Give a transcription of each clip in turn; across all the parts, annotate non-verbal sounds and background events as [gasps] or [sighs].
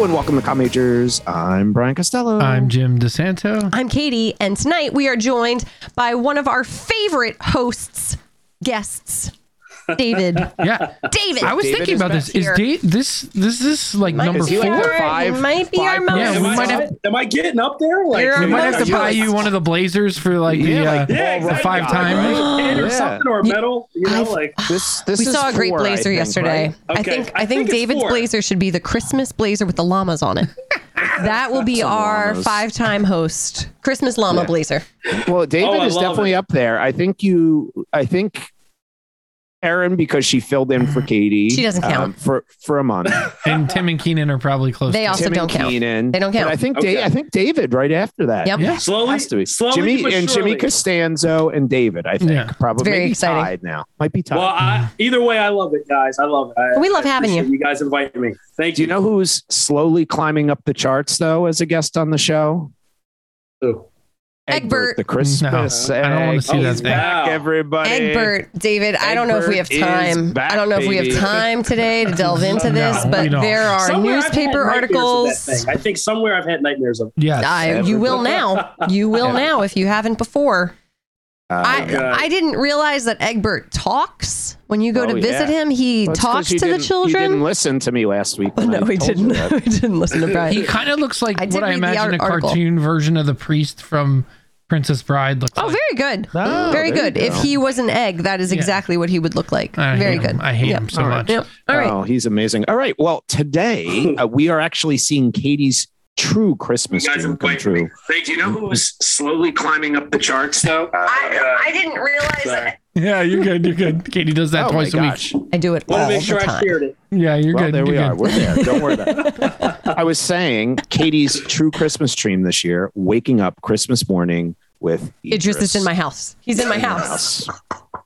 Hello and welcome to Com Majors. I'm Brian Costello. I'm Jim DeSanto. I'm Katie, and tonight we are joined by one of our favorite hosts, guests, David. Yeah, David. I was David thinking about this. back Is here. Dave this this is like Might number Is four? like five? might be our most- Yeah, we Am, might I, have- am I getting up there? Like, we might have to Yes. buy you one of the blazers for like the, Yeah, like uh, the yeah, exactly. the five guy, timers. right? Or Yeah. something or a medal, you know, I've- like This this we is saw a great four, I blazer think, yesterday. right? I think I, I think, think David's four. blazer should be the Christmas blazer with the llamas on it. [laughs] that will be our llamas. five-time host Christmas llama Yeah. blazer. Well, David Oh, is definitely it. up there. I think you. I think Erin because she filled in for Katie. She doesn't count. um, for for a month. [laughs] And Tim and Keenan are probably close. They to also Tim don't and count. Keenan. They don't count. And I think Okay. Da- I think David right after that. Yep. Yeah. slowly, Has to be. slowly Jimmy and Jimmy. Costanzo and David. I think Yeah. probably Very maybe exciting. tied now. Might be tied. Well, I, either way, I love it, guys. I love it. I, We love I having you. You guys inviting me. Thank Do you know who's slowly climbing up the charts though as a guest on the show? Who? Egbert. the Christmas. No, I don't wanna see He's that thing. back, Wow. everybody. Egbert, David, I don't know if we have time. back, I don't know if we have time today to delve into this, No, we but there are Somewhere newspaper nightmares of that articles. I think somewhere I've had nightmares of. Yes. I, you will now. You will Yeah. now if you haven't before. Uh, I God. I didn't realize that Egbert talks when you go Oh, to visit yeah. him. He Well, talks you to the didn't- You didn't children. listen to me last week. Oh, no, I we told you didn't. that. [laughs] we didn't listen to Brian. He kind of looks like I did what I imagine art- a article. cartoon version of the priest from Princess Bride looks Oh, like. very good. Oh, very there you good. If he was an egg, that is Yeah. exactly what he would look like. I very good. Him. I hate Yep. him so All right. much. Yep. All right. Oh, he's amazing. All right. Well, today [laughs] uh, we are actually seeing Katie's true Christmas dream come true. Thank you. Know who's slowly climbing up the charts, though? I didn't realize Sorry. Yeah, you're good. You're good. [laughs] Katie does that Oh my twice a gosh. week. I do it Want all to make sure the I time. shared it. Yeah, you're Well, good. there we you're are. good. We're there. Don't worry about it. [laughs] I was saying Katie's true Christmas dream this year, waking up Christmas morning with Idris is in my house. He's in my house.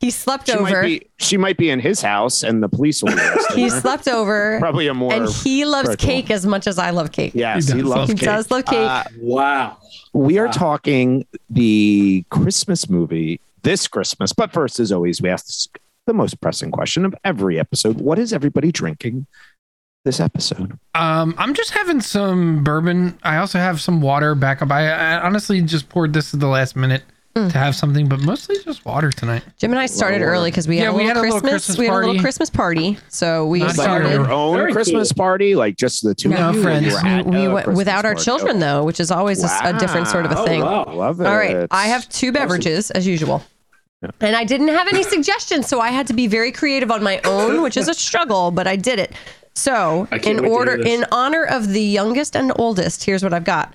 He slept She might over. be she might be in his house and the police will be arresting [laughs] He her. slept over. Probably a more and he loves virtual. cake as much as I love cake. Yes, He he, does loves love He cake. does love cake. Uh, Wow. we are Wow. talking the Christmas movie this Christmas. But first, as always, we ask the most pressing question of every episode. What is everybody drinking this episode? Um, I'm just having some bourbon. I also have some water backup. I, I honestly just poured this at the last minute Mm. to have something, but mostly just water tonight. Jim and I started Lower. early because we, Yeah, had, a we little had a little Christmas. Christmas we had a little party. Christmas party, so we Not Like started. your own Very Christmas cool. party, like just the two No, of you? friends. you we went Christmas without our party? children though, which is always a different sort of a Oh, thing. wow. Love it. All right, I have two beverages as usual. And I didn't have any suggestions, so I had to be very creative on my own, which is a struggle, but I did it. So, in order, in honor of the youngest and oldest, here's what I've got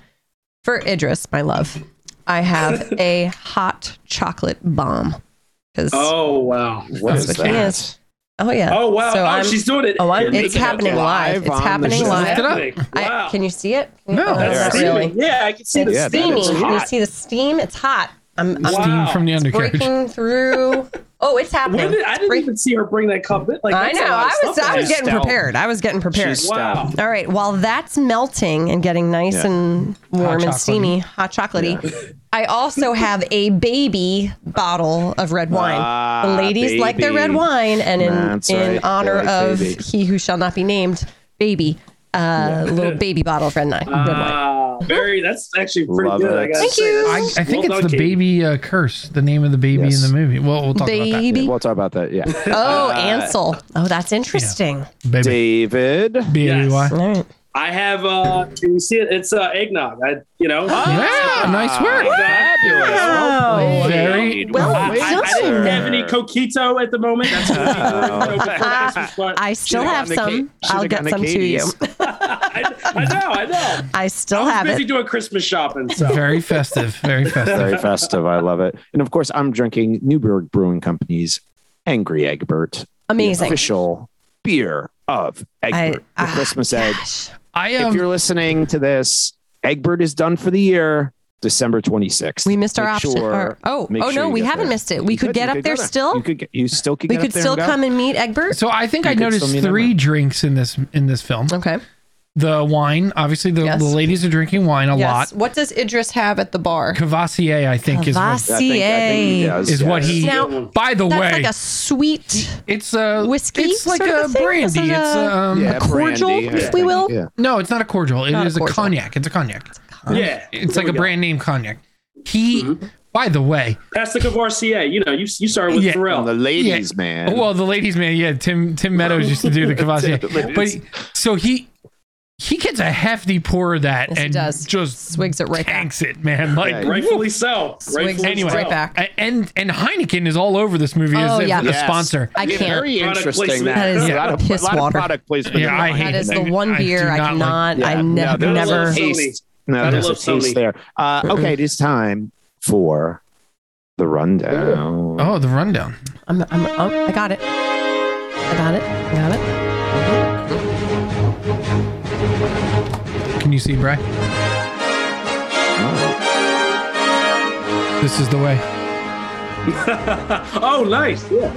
for Idris, my love. I have [laughs] a hot chocolate bomb because Oh, wow. What is That's what that? is. oh yeah, Oh, wow. So oh, I'm- she's doing it. oh, I'm, it's making it happening live. It's happening live. It. I, can you see it? No. Oh, not really. Yeah, I can see It's the Yeah, that Can you see the steam? It's hot. I'm, I'm Wow. Steam from the undercarriage. breaking through. Oh, it's happening. Did, I didn't Break- even see her bring that cup in. Like, I know. I was. I was getting Stout. prepared. I was getting prepared. She's Wow. stout. All right. While that's melting and getting nice Yeah. and warm and steamy, hot chocolatey, I also [laughs] have a baby bottle of red wine. Ah, the ladies like their red wine, and in That's in right. Honor like of baby. he who shall not be named, baby, uh, little baby bottle of red, wine. red wine. Ah, very. That's actually pretty Love good. it. I gotta Thank say. you. I, I think Well it's the Katie. baby uh, curse, the name of the baby Yes. in the movie. Well, we'll talk Baby. Yeah, we'll talk about that. Yeah. Oh, Uh, [laughs] Ansel. Oh, that's interesting. about that. Baby. David. Baby. Yes. why? All right. I have. uh Can you see it? It's uh, eggnog. I, you know. Yeah, nice work. Fabulous. Wow. Well played. Very well I, I, I done. don't have any coquito at the moment. That's what we do, you know, before Christmas, but I still Should've have gotten the some. Ka- I'll get gotten the some to you. [laughs] I, I know, I know. I still I was have busy it. doing Christmas shopping. So Very festive. Very [laughs] festive. Very festive. I love it. And of course, I'm drinking Newburgh Brewing Company's Angry Egbert, Amazing. official beer of Egbert, I- the ah, Christmas egg. Gosh. I If um, you're listening to this, Egbert is done for the year, December 26th. We missed our Make option. sure- or- oh, oh sure no, we haven't there. missed it. We You could get you up there still. You could get, you still could we get could up there still and go. come and meet Egbert. so I think You I could noticed three drinks in this in this film. Okay. The wine, obviously, the, Yes. the ladies are drinking wine a Yes. lot. What does Idris have at the bar? Courvoisier, I think, is what, I think, I think he Courvoisier. is what yes. he. Now, by the That's way, like a sweet. it's a whiskey It's like sort a a thing? brandy. Is it It's a- um. Yeah, cordial, brandy, I if we will? Yeah. No, it's not a cordial. It Not a is a, cordial. cognac. It's a cognac. Yeah. It's There like a go. brand name cognac. He, by the way, That's the Courvoisier. You know, you you started with Yeah. Well, the ladies, Yeah. man. well, the ladies' man, yeah, Tim Tim Meadows used to do the [laughs] Courvoisier, but he- so he he gets a hefty pour of that Yes, and does. just Swigs it right back. it, man. Like Yeah. Rightfully so. Swigs Rightfully Anyway, right back. And and Heineken is all over this movie as Oh, if yeah. a Yes. sponsor. I Yeah, can't. Very interesting. That, That is a lot of, piss a lot of water. product placement. Yeah, I the hate That is the one beer I not cannot. like- I Yeah, ne- no, there's never. a- taste. No, there's a taste there. Uh, okay, it is time for the rundown. Oh, the rundown. I'm, I'm, oh, I got it. I got it. I got it. Can you see, Bry? This is the way. [laughs] oh, nice. Yeah.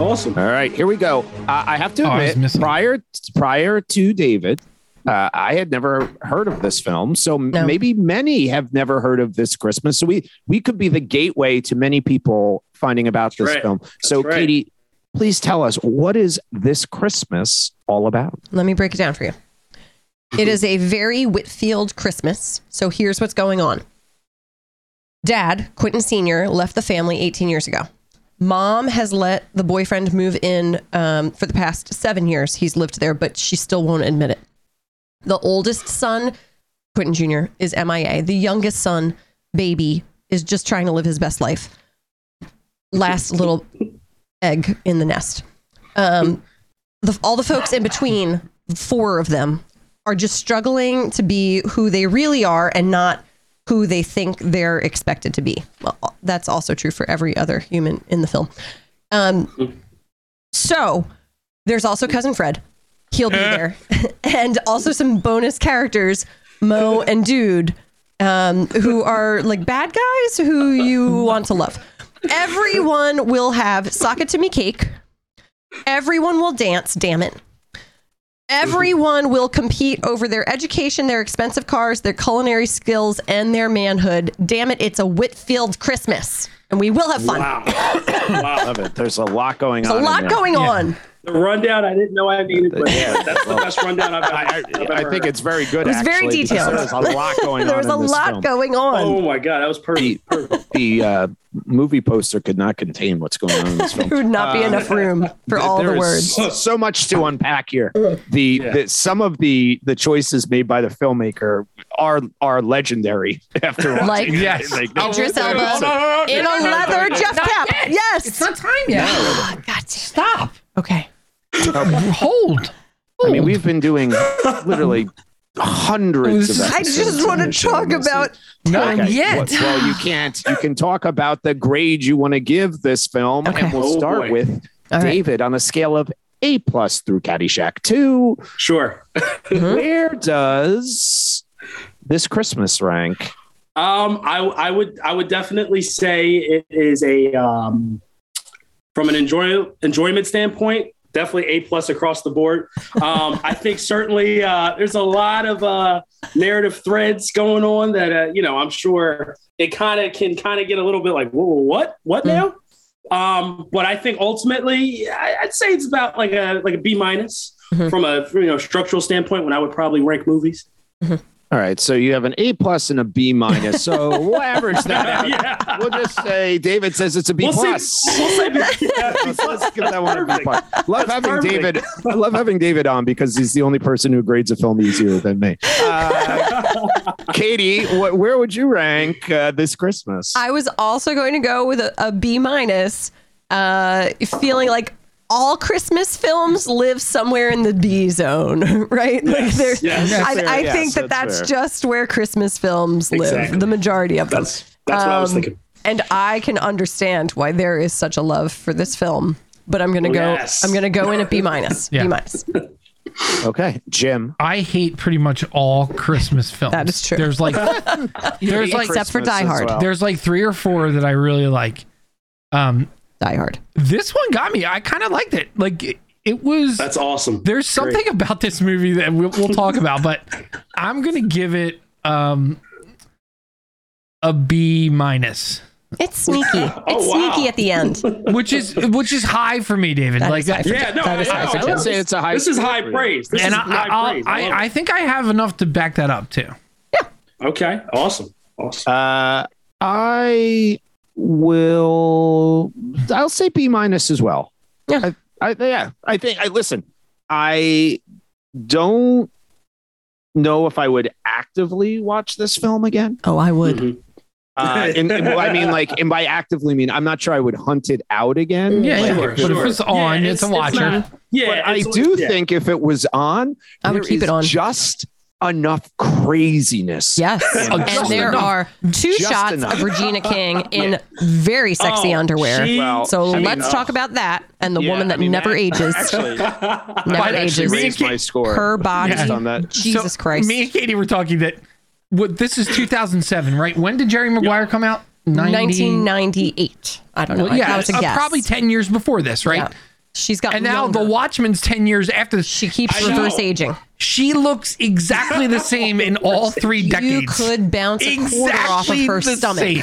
Awesome. All right, here we go. Uh, I have to Oh, I admit, missing. prior prior to David, uh, I had never heard of this film. So No. maybe many have never heard of this Christmas. So we we could be the gateway to many people finding about this right. film. So right. Katie, please tell us what is this Christmas all about? Let me break it down for you. It is a very Whitfield Christmas. So here's what's going on. Dad, Quentin Sr., left the family 18 years ago. Mom has let the boyfriend move in um, for the past seven years. He's lived there, but she still won't admit it. The oldest son, Quentin Jr., is MIA. The youngest son, baby, is just trying to live his best life. Last little egg in the nest. Um, the, all the folks in between, four of them, are just struggling to be who they really are and not who they think they're expected to be. Well, that's also true for every other human in the film. Um, so there's also cousin Fred. He'll be there, [laughs] and also some bonus characters, Mo and Dude, um, who are like bad guys who you want to love. Everyone will have me cake. Everyone will dance. Damn it. Everyone will compete over their education, their expensive cars, their culinary skills, and their manhood. Damn it, it's a Whitfield Christmas. And we will have fun. Wow. [coughs] wow. Love it. There's a lot going There's on. a in lot there. going Yeah. on. The rundown I didn't know I needed, but Yeah. that's the best rundown I've ever, I, I've ever I, I think heard. it's very good. It was very actually, because detailed. There's a lot going there on. was a this lot film. going on. Oh my god, that was the, perfect. the uh, movie poster could not contain what's going on in this film. there would not be Uh, enough room for all There the is words. So, so much to unpack here. The, Yeah. the some of the the choices made by the filmmaker are are legendary. After watching Like- it. Yes. Like, Oh, Idris Elba no, no, no, no, in a no, no, leather Jeff not cap. yet. Yes. It's not time yet. God damn. Stop. Okay. Hold. I mean, we've been doing literally hundreds of. I just wanna on this show, talk about- Not Okay, yet. Well, well, you can't. You can talk about the grade you want to give this film, Okay. and we'll Oh, start boy. with All right. David on a scale of A plus through Caddyshack Two. Sure. [laughs] Where does this Christmas rank? Um, I I would I would definitely say it is a um, from an enjoy enjoyment standpoint, definitely a plus across the board. Um, I think certainly uh, there's a lot of uh, narrative threads going on that uh, you know I'm sure it kind of can kind of get a little bit like whoa what what now. Um, but I think ultimately I, I'd say it's about like a like a B minus Mhm. from a you know structural standpoint when I would probably rank movies. All right, so you have an A plus and a B minus. So [laughs] we'll average that out. yeah. We'll just say David says it's a B We'll say- plus. we'll say B- yeah, B Let's, plus. [laughs] let's give that one a B plus. Love That's having perfect. David. I love having David on because he's the only person who grades a film easier than me. Uh, Katie, wh- where would you rank uh, this Christmas? I was also going to go with a, a B minus, uh, feeling like all Christmas films live somewhere in the B zone, [laughs] right? like Yes, they're, yes. That's I, fair, I yes, think that that's that's, just where Christmas films live, Exactly. the majority of them. That's that's what I was Um, thinking. And I can understand why there is such a love for this film, but I'm going to Oh, go. yes. I'm going to go in at B minus. [laughs] Yeah. B minus. [laughs] okay, Jim. I hate pretty much all Christmas films. That is true. There's like there's like Except for Die Hard. well. there's like three or four that I really like. Um, Die Hard. this one got me. I kind of liked it. Like it, it was. That's awesome. There's something about this movie that we'll, we'll talk about, but [laughs] I'm gonna give it um a B minus, It's sneaky. [laughs] It's Oh, wow. sneaky at the end. which is which is high for me, David. That like is high that. for Yeah, no, That is I, high I, I would say it's a high. This is high praise. This and is I, high I'll- praise. I, love I think I have enough to back that up too. Yeah. okay, awesome, awesome. Uh, I will. I'll say B minus as well. Yeah. I, I, yeah. I think. I listen. I don't know if I would actively watch this film again. Oh, I would. Mhm. Uh, and, and I mean, like, and by actively mean I'm not sure I would hunt it out again. Yeah, Like, yeah. Sure, if but it if it's on, Yeah, it's, a watcher. not- yeah, But I it's- do yeah. think if it was on, I would keep it on. Just enough craziness. Yes. Oh, [laughs] and there enough. are two Just shots enough. of Regina King [laughs] in very sexy Oh, underwear. she- Well, so I let's uh, talk about that and the yeah, woman that I mean, never that- ages. Actually, [laughs] never I'd actually ages. raise my score. Her body. based on that. Jesus So, Christ. Me and Katie were talking that. What this is 2007, right? When did Jerry Maguire come out? 90 1998. I don't know. Well, I- yeah, that was a uh, guess. probably 10 years before this, right? Yeah. She's got And now younger. The Watchmen's 10 years after she keeps I know. reverse aging. She looks exactly the same in all three decades. You could bounce a quarter off of Exactly her stomach. same.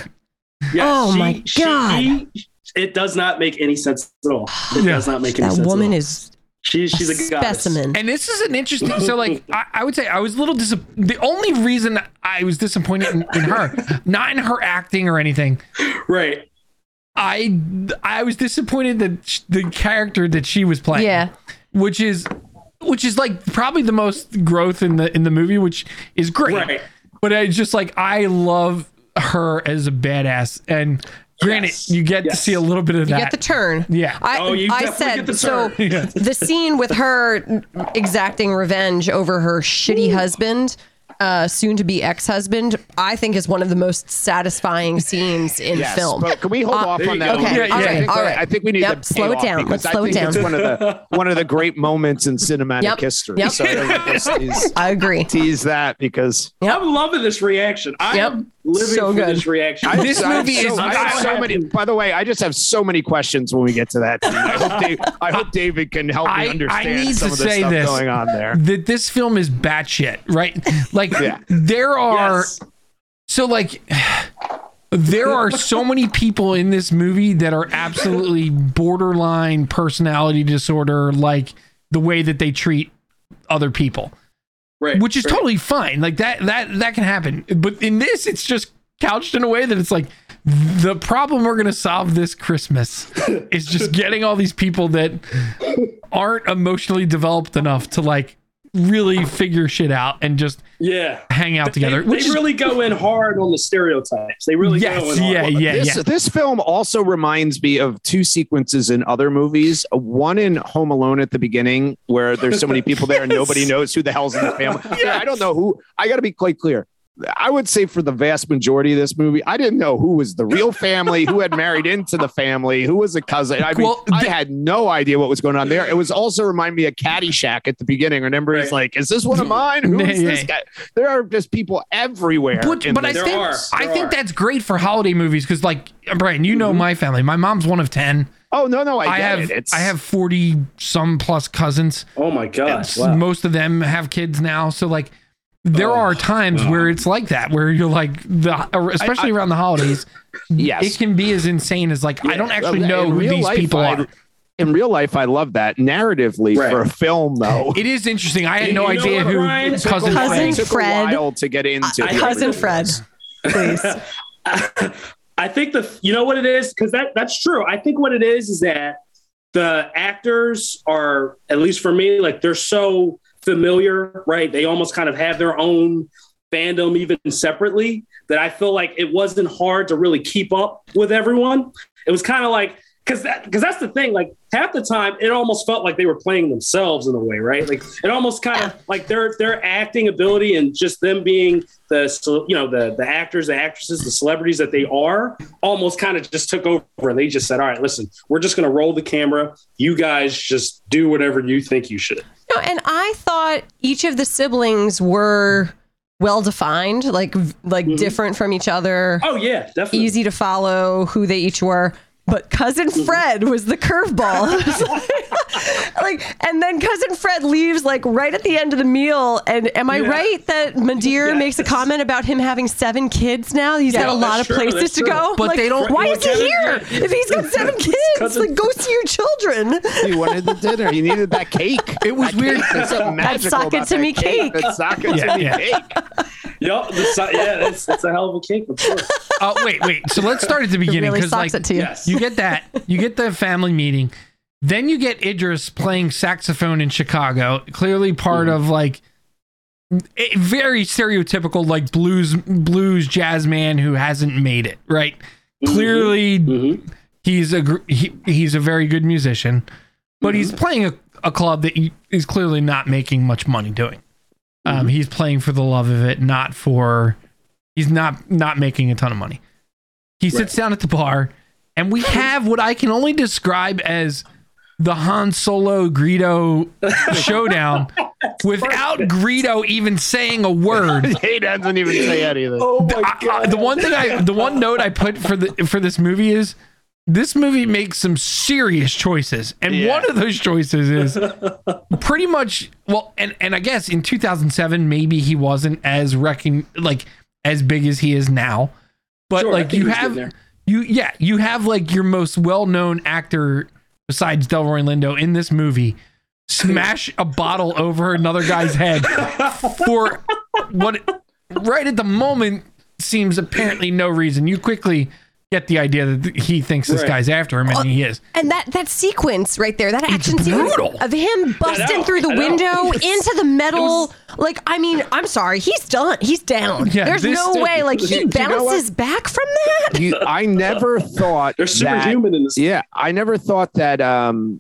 Yeah, Oh she- my she- God. it does not make any sense at all. It Yeah. does not make any That sense. woman at all. is she's she's a a goddess. specimen. And this is an interesting. So, like, I, I would say I was a little disappointed. The only reason I was disappointed in, in her, not in her acting or anything, Right. I I was disappointed that sh- the character that she was playing. Yeah. which is which is like probably the most growth in the in the movie, which is great. Right. But I just like I love her as a badass, and granted, Yes. you get to Yes. see a little bit of You that. get the turn. Yeah. I, Oh, you I definitely said get the so. turn. [laughs] Yeah. The scene with her exacting revenge over her shitty husband, uh, soon to be ex husband, I think is one of the most satisfying scenes in Yes, film. but can we hold Uh, off on that? go. a little Okay, bit? all I right, think all. I think we need Yep, to slow it down. Let's I slow it down. it's one of the one of the great moments in cinematic Yep, history. yep. So let's [laughs] tease, I agree. tease that because Yep. I'm loving this reaction. I Yep. am living So for good. this reaction. I This just- I have movie so, is- I have so so many. By the way, I just have so many questions when we get to that. I hope, Dave, I hope David can help I- me I understand need some to of the say stuff this. going on there. that this film is batshit, right? Like Yeah. there are Yes. so like there are so [laughs] many people in this movie that are absolutely borderline personality disorder, like the way that they treat other people, right. which is right. totally fine. Like that that that can happen. But in this, it's just couched in a way that it's like the problem we're gonna solve this Christmas [laughs] is just getting all these people that aren't emotionally developed enough to like really figure shit out and just Yeah. hang out together. They, which they is really go in hard on the stereotypes. They really yes, go in hard. yeah, yeah, this, yeah. this film also reminds me of two sequences in other movies. One in Home Alone at the beginning, where there's so many people there and nobody [laughs] knows who the hell's in the family. Yeah, [laughs] I don't know who. I got to be quite clear. I would say for the vast majority of this movie, I didn't know who was the real family, who had married into the family, who was a cousin. I mean, Well, I had no idea what was going on there. It was also remind me of Caddyshack at the beginning. Remember, he's Right. like, "Is this one of mine? Who is this guy?" There are just people everywhere. But, in but I this. There think are. I think are. that's great for holiday movies because, like Brian, you know mm-hmm. my family. My mom's one of ten. oh no, no, I, I, get have it. It's, I have forty some plus cousins. Oh my gosh. Wow. Most of them have kids now, so like there Oh, are times wow. where it's like that, where you're like the uh, especially around the holidays. Yes. it can be as insane as like I don't actually know who these life, people I- are. In real life, I love that narratively Right. for a film, though. [laughs] It is interesting. I had You no idea who Ryan? cousin, Cousin Frank- it took Fred. a while to get uh, into. I- Cousin. Fred, please. [laughs] I think the you know what it is because that that's true. I think what it is is that the actors are at least for me like they're so familiar, right? They almost kind of have their own fandom even separately that I feel like it wasn't hard to really keep up with everyone. It was kind of like because that because that's the thing. Like half the time, it almost felt like they were playing themselves in a way, right? Like it almost kind of like their their acting ability and just them being the you know the the actors, the actresses, the celebrities that they are, almost kind of just took over. and They just said, "All right, listen, we're just going to roll the camera. You guys just do whatever you think you should." No, and I thought each of the siblings were well defined, like like Mhm. different from each other, Oh yeah, definitely. easy to follow who they each were. But cousin mm-hmm. Fred was the curveball. [laughs] like, and then cousin Fred leaves like right at the end of the meal. And am I Yeah. right that Ma'Dere Yes. makes a comment about him having seven kids now? He's got a lot of true, places to true. go. But Like, they don't- Why is he here yeah. if he's got seven [laughs] kids? Cousin- Like, go see your children. He wanted the dinner. He needed that cake. It was That weird. cake. There's something magical sock it about to that me cake. That sock it Yeah, to me yeah. cake. Yup, the si- yeah, that's, that's a hell of a cake, of course. Oh wait, wait. So let's start at the beginning really because socks like it to you. Yes. you get that, you get the family meeting, then you get Idris playing saxophone in Chicago. Clearly part Mm-hmm. of like a very stereotypical like blues blues jazz man who hasn't made it right. Mm-hmm. Clearly Mhm. he's a he, he's a very good musician, but Mm-hmm. he's playing a, a club that he is clearly not making much money doing. Mm-hmm. Um, he's playing for the love of it, not for. He's not not making a ton of money. He sits down at the bar, and we have what I can only describe as the Han Solo Greedo [laughs] showdown, without Greedo even saying a word. [laughs] He doesn't even say anything. Oh my uh, uh, I- I- god! the one thing I, the one note I put for the for this movie is this movie makes some serious choices, and Yeah. one of those choices is [laughs] pretty much well, and and I guess in 2007 maybe he wasn't as recon like as big as he is now, but Sure, like you have there. You yeah you have like your most well known actor besides Delroy Lindo in this movie smash a bottle over another guy's head [laughs] for what right at the moment seems apparently no reason. You quickly get the idea that he thinks this Right. guy's after him, and he is. And that that sequence right there, that action sequence of him busting know, through the window [laughs] into the metal, like I mean, I'm sorry, he's done. He's down. Yeah, There's this- no way. Like you- he you know bounces back from that. [laughs] You, I never thought They're that. superhuman in this. Yeah, I never thought that um,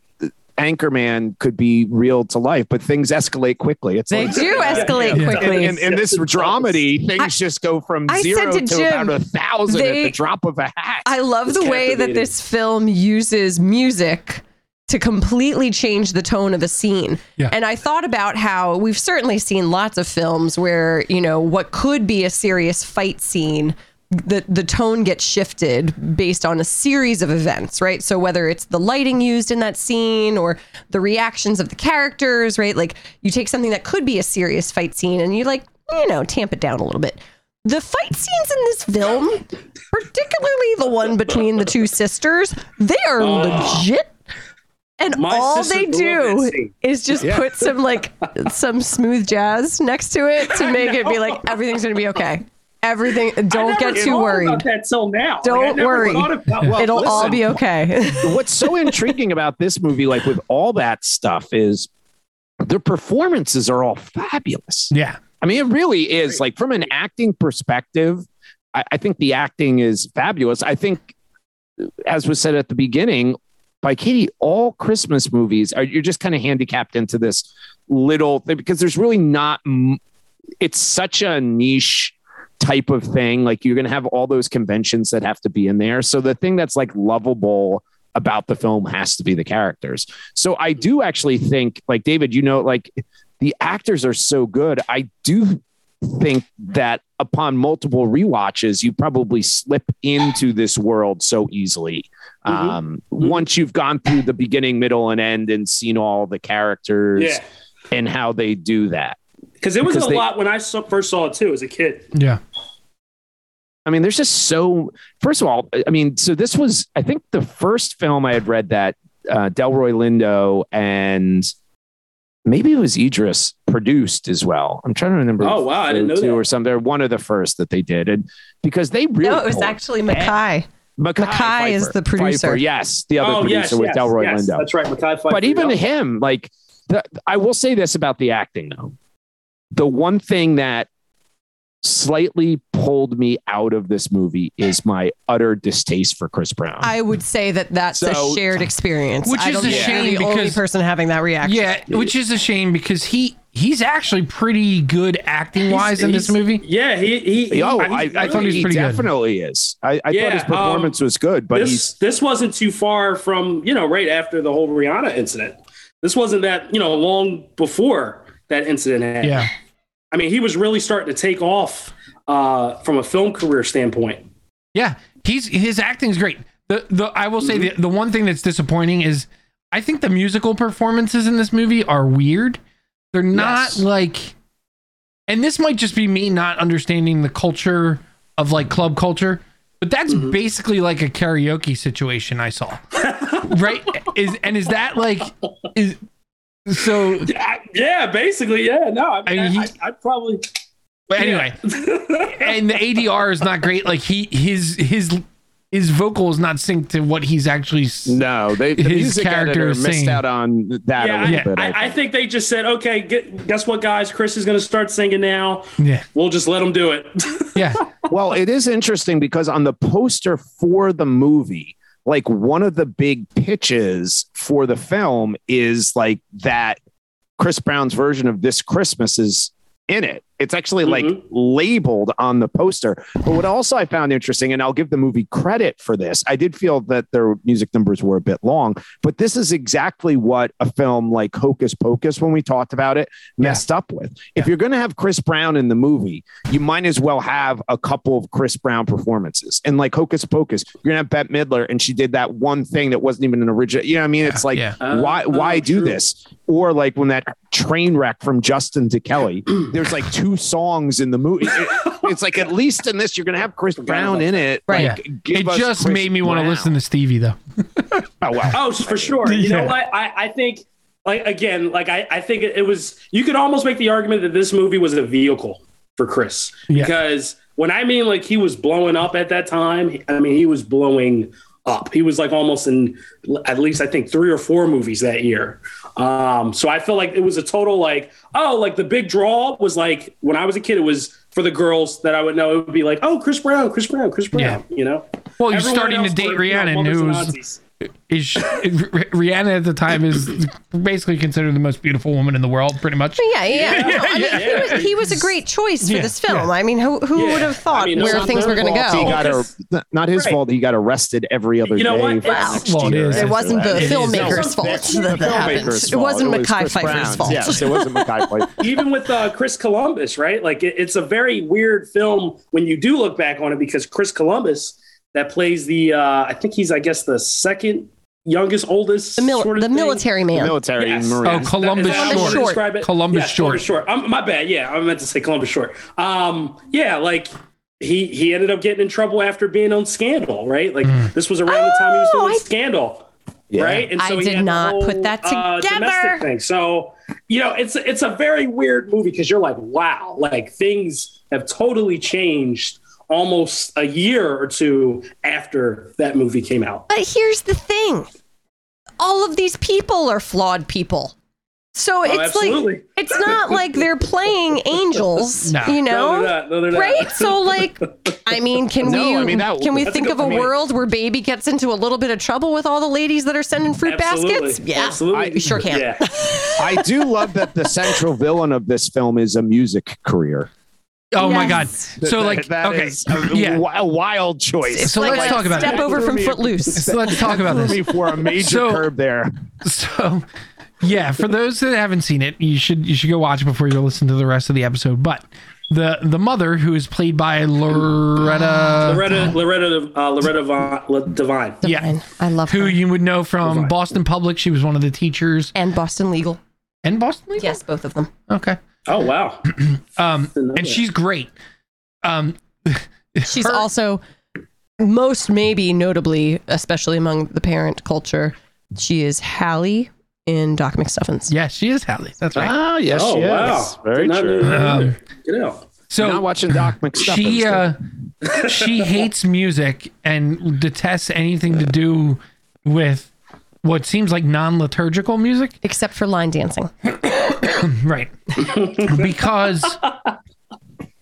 Anchorman could be real to life, but things escalate quickly. It's They like, do [laughs] escalate Yeah. quickly. in, in, in this dramedy, things just go from I zero to to, Jim, about a thousand at the drop of a hat. I love It's the way that this film uses music to completely change the tone of a scene. Yeah. And I thought about how we've certainly seen lots of films where, you know, what could be a serious fight scene, the the tone gets shifted based on a series of events, right? So whether it's the lighting used in that scene or the reactions of the characters, right? Like you take something that could be a serious fight scene and you like, you know, tamp it down a little bit. The fight scenes in this film, particularly the one between the two sisters, they are legit. And My all they do is just Yeah. put some like some smooth jazz next to it to [laughs] make it be like everything's gonna be okay. Everything don't never get too worried. About that till now. Don't never worry. about- well, It'll all be okay. [laughs] What's so intriguing about this movie, like with all that stuff, is the performances are all fabulous. Yeah. I mean, it really is like from an acting perspective. I, I think the acting is fabulous. I think, as was said at the beginning by Katie, all Christmas movies are you're just kind of handicapped into this little thing because there's really not. It's such a niche type of thing. Like you're going to have all those conventions that have to be in there. So the thing that's like lovable about the film has to be the characters. So I do actually think, like David, you know, like the actors are so good. I do think that upon multiple rewatches, you probably slip into this world so easily. Mhm. Um, Once you've gone through the beginning, middle, and end and seen all the characters Yeah, and how they do that. Because it was Because a they- lot when I saw, first saw it too as a kid. Yeah. I mean, there's just so. First of all, I mean, so this was, I think, the first film I had read that uh, Delroy Lindo and maybe it was Idris produced as well. I'm trying to remember. Oh, wow, I didn't know two that. or something. They're one of the first that they did, and because they really no, it was actually Mackay. Mackay, Mackay is the producer. Pfeiffer, yes, the other oh producer yes, with yes, Delroy yes, Lindo. That's right, Mackay Pfeiffer. But even yeah. him, like, the, I will say this about the acting though. The one thing that slightly pulled me out of this movie is my utter distaste for Chris Brown. I would say that that's a shared experience. Which I is don't a think you're shame the only because- person having that reaction. Yeah, which is a shame because he he's actually pretty good acting wise in this movie. Yeah, he he. he oh, I mean, I, I, thought thought he he pretty good. definitely is. I, I Yeah, thought his performance um, was good, but this he's this wasn't too far from you know right after the whole Rihanna incident. This wasn't that you know long before that incident happened. Yeah. I mean, he was really starting to take off uh, from a film career standpoint. Yeah, he's his acting's great. The the I will say the the one thing that's disappointing is I think the musical performances in this movie are weird. They're not Yes. like and this might just be me not understanding the culture of like club culture, but that's Mm-hmm. basically like a karaoke situation I saw. right? Is and is that like is so Yeah, yeah, basically, yeah. No, I, I mean, mean, I, he- I, I'd probably. but anyway, [laughs] and the ADR is not great. Like he his his his vocal is not synced to what he's actually No, they the His music character is missed singing. out on that yeah, a little Yeah. bit. I I, I think. think they just said, okay, get, guess what, guys? Chris is going to start singing now. Yeah. We'll just let him do it. [laughs] Yeah. well, it is interesting because on the poster for the movie, like one of the big pitches for the film is like that Chris Brown's version of This Christmas is in it. It's actually like Mhm. labeled on the poster. But what also I found interesting, and I'll give the movie credit for this, I did feel that their music numbers were a bit long, but this is exactly what a film like Hocus Pocus, when we talked about it, messed up with. If you're going to have Chris Brown in the movie, you might as well have a couple of Chris Brown performances. And like Hocus Pocus, you're going to have Bette Midler, and she did that one thing that wasn't even an original. You know what I mean? It's like, Yeah. why, Uh, why oh, do true. this? Or like when that train wreck from Justin to Kelly, there's like [clears throat] two songs in the movie. It- [laughs] it's like at least in this, you're going to have Chris Brown in it. Right. Like, give It just Chris made me want to listen to Stevie though. Oh, wow. [laughs] Oh, for sure. You know what? I, I think, like, again, like, I, I think it, it was, you could almost make the argument that this movie was a vehicle for Chris. Yeah. Because when I mean, like, he was blowing up at that time, I mean, he was blowing up. He was like almost in at least, I think, three or four movies that year. Um, so I feel like it was a total, like, oh, like the big draw was like, when I was a kid, it was for the girls that I would know, it would be like, oh, Chris Brown, Chris Brown, Chris Brown, you know? Well, you're Everyone starting to date Rihanna, you know, Rhiannon, who's aunties. is Rihanna at the time is basically considered the most beautiful woman in the world, pretty much. Yeah, yeah. No, I mean, he, was, he was a great choice for Yeah, this film. yeah. I mean, who, who Yeah. would have thought I mean, where things were going to fault. He go? got a, not his Right. fault. He got arrested every other You know day. what? for Wow. Well, it It wasn't the It is. filmmaker's No, fault the that that happened. filmmaker's It wasn't Mackay Chris Pfeiffer's fault. Yes, it wasn't Mackay Pfeiffer. [laughs] even with uh, Chris Columbus, right? Like it, it's a very weird film when you do look back on it because Chris Columbus that plays the uh, I think he's I guess the second youngest oldest The, mil- sort of the thing. military man. military Yes. Marine. Oh, Columbus Is that how I Short. describe it? Columbus Yes, Short. Columbus Short. Um, my bad. Yeah, I meant to say Columbus Short. Um, yeah, like he he ended up getting in trouble after being on Scandal, right? Like Mm. this was around the time he was Oh, doing I- Scandal. Yeah. Right, and I he did had the not put whole, that uh, together. domestic thing. So you know, it's it's a very weird movie because you're like, wow, like things have totally changed almost a year or two after that movie came out. But here's the thing all of these people are flawed people. So oh, it's Oh, absolutely. like, it's not [laughs] like they're playing angels, No. you No, know? they're not. No, they're not. Right? So, like, [laughs] I mean, can No, we I mean, that- can we That's a think of a point. world where baby gets into a little bit of trouble with all the ladies that are sending fruit Absolutely. baskets? Yeah, Absolutely. we sure can. Yeah. I do love that the central villain of this film is a music career. Oh my god. So That- like that okay. is [laughs] a, yeah. a wild choice. So like let's a talk about step it. over from me- Footloose. So let's talk about Threw this. me for a major So- curb there. So, yeah, for those that haven't seen it, you should you should go watch it before you listen to the rest of the episode. But the the mother, who is played by Loretta, Loretta, Loretta, uh, Loretta Von, Le- Devine. yeah, I love her. who her. you would know from Devine. Boston Public. She was one of the teachers and Boston Legal. and Boston. Legal? Yes, both of them. Okay. Oh wow. [clears throat] Um, and she's great. Um, [laughs] She's her- also most maybe notably, especially among the parent culture, she is Hallie in Doc McStuffins. yeah, she is Hallie. That's right. Ah, yes, oh yes. wow. Very Did not know true. Um. Get out. So Not watching Doc [laughs] McStuffins. she uh she [laughs] hates music and detests anything to do with what seems like non-liturgical music Except for line dancing. [clears throat] [laughs] right. Because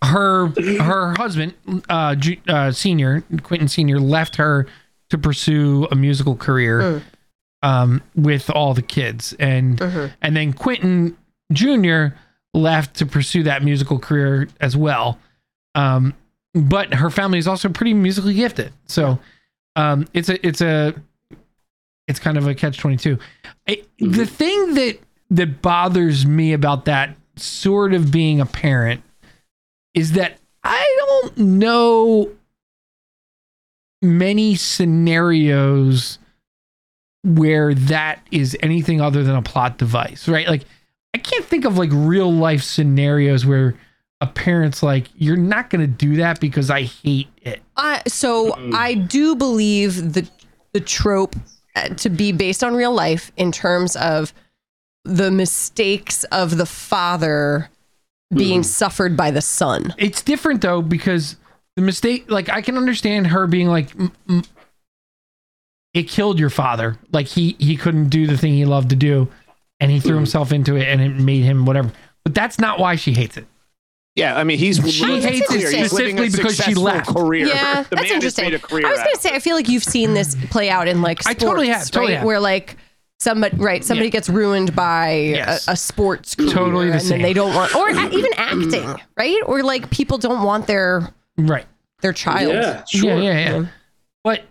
her her husband uh, Ju- uh senior quentin senior left her to pursue a musical career um with all the kids. And and then quentin junior left to pursue that musical career as well. Um but her family is also pretty musically gifted. So um it's a it's a it's kind of a catch 22 I, the thing that that bothers me about that sort of being a parent is that i don't know many scenarios where that is anything other than a plot device, right? Like I can't think of like real life scenarios where a parent's like, "You're not going to do that because I hate it." I so I do believe the the trope uh, to be based on real life in terms of the mistakes of the father being hmm. suffered by the son. It's different though because the mistake, like I can understand her being like, "M- m- "It killed your father." Like he he couldn't do the thing he loved to do, and he threw hmm. himself into it, and it made him whatever. But that's not why she hates it. Yeah, I mean, he's She hates it he's living a specifically because she successful left. Career. Yeah, the that's man has interesting. made a career. I was going to say, I feel like you've seen this play out in like I totally have, totally right? have. Where like somebody, right? Somebody Yeah. gets ruined by Yes. a, a sports career, Totally the and same. then they don't want, or even acting, right? Or like people don't want their Right. their child. Yeah, sure. Yeah, yeah, yeah. But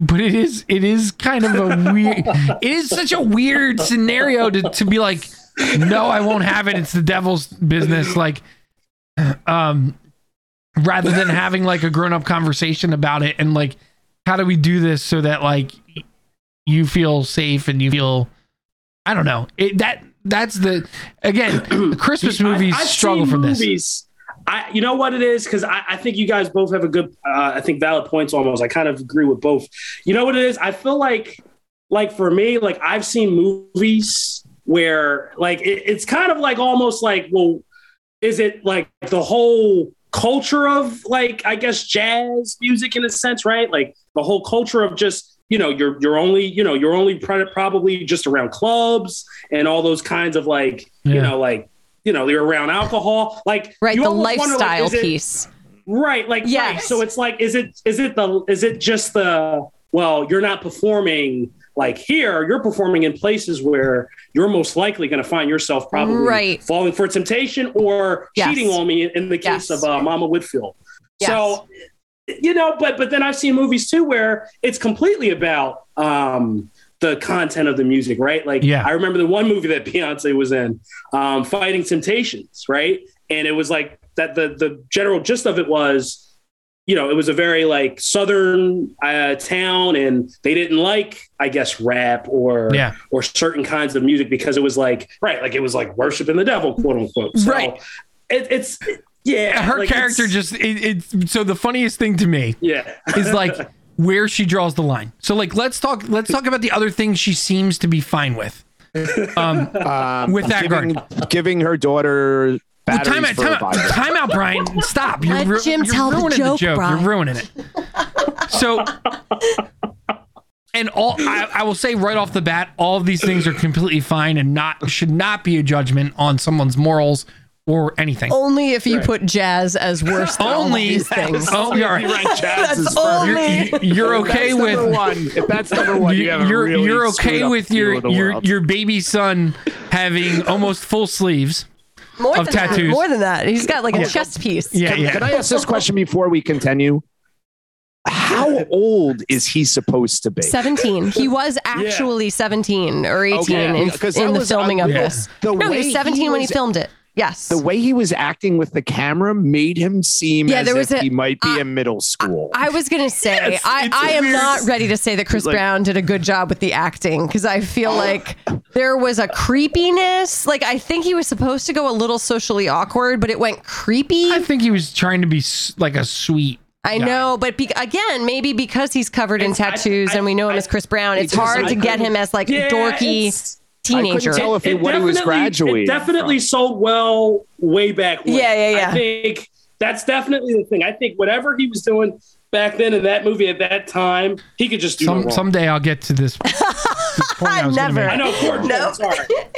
but it is it is kind of a weird it is such a weird scenario to, to be like, no, I won't have it. It's the devil's business. Like um rather than having like a grown up conversation about it and like how do we do this so that like you feel safe and you feel I don't know. It that that's the again [clears throat] the Christmas movies I've struggle from this. I, you know what it is because I, I think you guys both have a good, uh, I think valid points almost. I kind of agree with both. You know what it is? I feel like, like for me, like I've seen movies where like it, it's kind of like almost like, well, is it like the whole culture of like I guess jazz music in a sense, right? Like the whole culture of just you know you're you're only you know you're only probably just around clubs and all those kinds of like you know like you know you're around alcohol like Right, you the almost wonder, like, lifestyle it- piece. right like right. So it's like is it is it the is it just the well you're not performing like here you're performing in places where you're most likely going to find yourself probably Right. falling for temptation or Yes. cheating on me in the case Yes. of uh, mama whitfield Yes. so you know but but then i've seen movies too where it's completely about um the content of the music right like Yeah. i remember the one movie that [laughs] beyonce was in um fighting temptations right and it was like that the the general gist of it was you know, it was a very like southern uh, town, and they didn't like, I guess, rap or Yeah. or certain kinds of music because it was like right, like it was like worshiping the devil, quote unquote. So Right. It, it's yeah. Her like, character it's- just it, it's so the funniest thing to me yeah. is like [laughs] where she draws the line. So like let's talk let's talk about the other things she seems to be fine with. Um [laughs] Um, With that giving, giving her daughter well, time out, time out, time out, Brian. [laughs] Stop. You're, Let ru- Jim you're tell the ruining joke, Brian. You're ruining it. So and all I, I will say right off the bat, all of these things are completely fine and not should not be a judgment on someone's morals or anything. Only if you put jazz as worse than [laughs] Only these things. Oh, you're, You rank [laughs] jazz as That's only- you're, you're [laughs] okay with one. If that's number one, you, have a you're really you're okay with your your your baby son having almost full sleeves. More of than that. tattoos. More than that. He's got like a chest piece. Yeah, Can, yeah. can I ask this question before we continue? How old is he supposed to be? 17. He was actually 17 or 18 Okay, in, because that in the was filming of unreal. this. The no, he was 17 when he filmed it. Yes. The way he was acting with the camera made him seem Yeah, as there was if a- he might be I- in middle school. I was gonna [laughs] say Yes, I, I am weird. not ready to say that Chris Like- Brown did a good job with the acting because I feel oh. like there was a creepiness. Like I think he was supposed to go a little socially awkward, but it went creepy. I think he was trying to be like a sweet. I guy. know, but be- again, maybe because he's covered in It's- I- tattoos I- and we know him I- as Chris Brown, it's It hard to get him as like Yeah, dorky it's- teenager. tell if he- what he was definitely- graduating It definitely sold well way back when. Yeah, yeah, yeah. I think that's definitely the thing. I think whatever he was doing back then in that movie at that time, he could just do no Some wrong. someday I'll get to this, this point [laughs] I was Never. I know, poor Jim, No. sorry.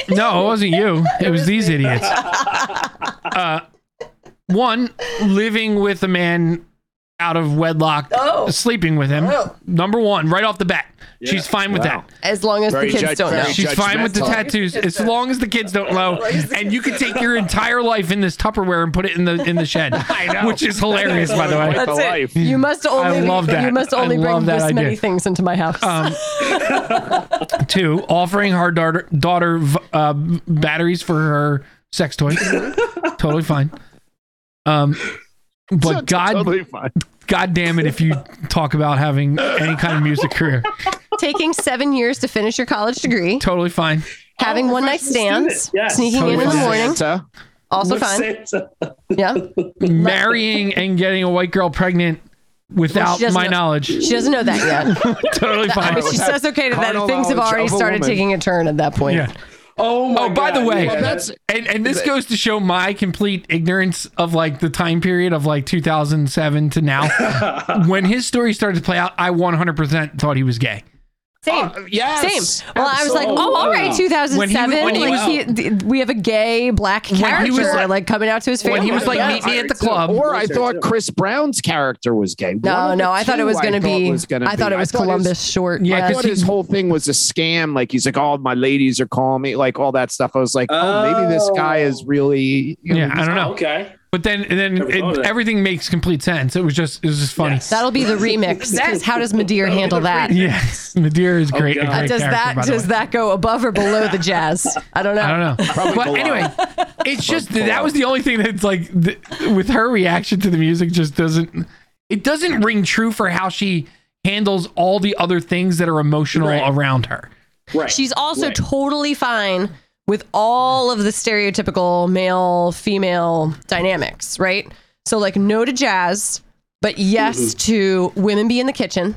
No, it wasn't you. It was these idiots. [laughs] Uh, one, living with a man out of wedlock, Oh. sleeping with him. Oh. Number one, right off the bat. She's fine with Wow. that. As long as Very the kids judge- don't know. She's fine with the tattoos as long as the kids don't know. And you can take your entire life in this Tupperware and put it in the in the shed, [laughs] I know. which is hilarious, by the way. That's it. You must only I love that. you must I only bring love that this many idea. things into my house. Um, [laughs] two, offering her daughter, daughter uh, batteries for her sex toy. [laughs] totally fine. Um, but God, totally fine. God damn it if you talk about having any kind of music career. Taking seven years to finish your college degree, Totally fine. having Oh, one night professional stands. Yes. sneaking in in the morning, Santa. also With fine. Santa. Yeah. [laughs] Marrying and getting a white girl pregnant without doesn't my know- knowledge. She doesn't know that yet. [laughs] totally fine. But she says okay to that. Things have already started woman. taking a turn at that point. Yeah. Oh my Oh, by the way, yeah. That's And and this goes to show my complete ignorance of like the time period of like 2007 to now. [laughs] when his story started to play out, I 100% thought he was gay. Same. Oh, yes. Same. Well, I was like, oh, all right, 2007. When he- when he like, was- he- we have a gay black When he character was like- like, coming out to his family. When he was like, Yeah, meet me at the club. Or I thought. Chris Brown's character was gay. No, no, I thought it was going to be. I thought it was thought his- Columbus short. Yeah, I 'cause thought his whole thing was a scam. Like he's like, "Oh, my ladies are calling me," like all that stuff. I was like, "Oh, maybe this guy is oh. really." You know, Yeah, I don't know. Okay. But then and then Never thought of it, everything makes complete sense. It was just it was just funny. Yes. That'll be the remix. [laughs] Because how does Ma'Dere handle that? Yes, [laughs] Ma'Dere is great. a God. Uh, does that does that go above or below the jazz? I don't know. I don't know. Probably but below. anyway, it's just that, that was the only thing that's like th- with her reaction to the music just doesn't it doesn't ring true for how she handles all the other things that are emotional Right. around her. Right. She's also Right. totally fine with all of the stereotypical male female dynamics, right? So like no to jazz, but yes Mm-hmm. to women be in the kitchen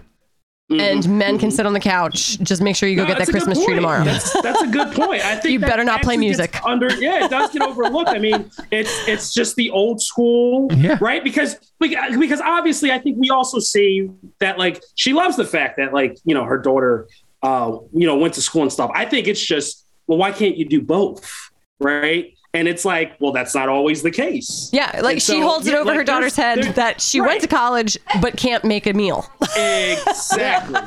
Mhm. and men can sit on the couch. Just make sure you go No, get that that's a good Christmas tree tomorrow. That's, that's a good point. I think You better not play music. Under yeah, it does get overlooked. I mean, it's it's just the old school, Yeah. right? Because because obviously, I think we also see that like she loves the fact that like you know her daughter, uh, you know, went to school and stuff. I think it's just well, why can't you do both, right? And it's like, well, that's not always the case. Yeah, like And she so, holds it over like, her daughter's head that she went to college but can't make a meal. [laughs] Exactly.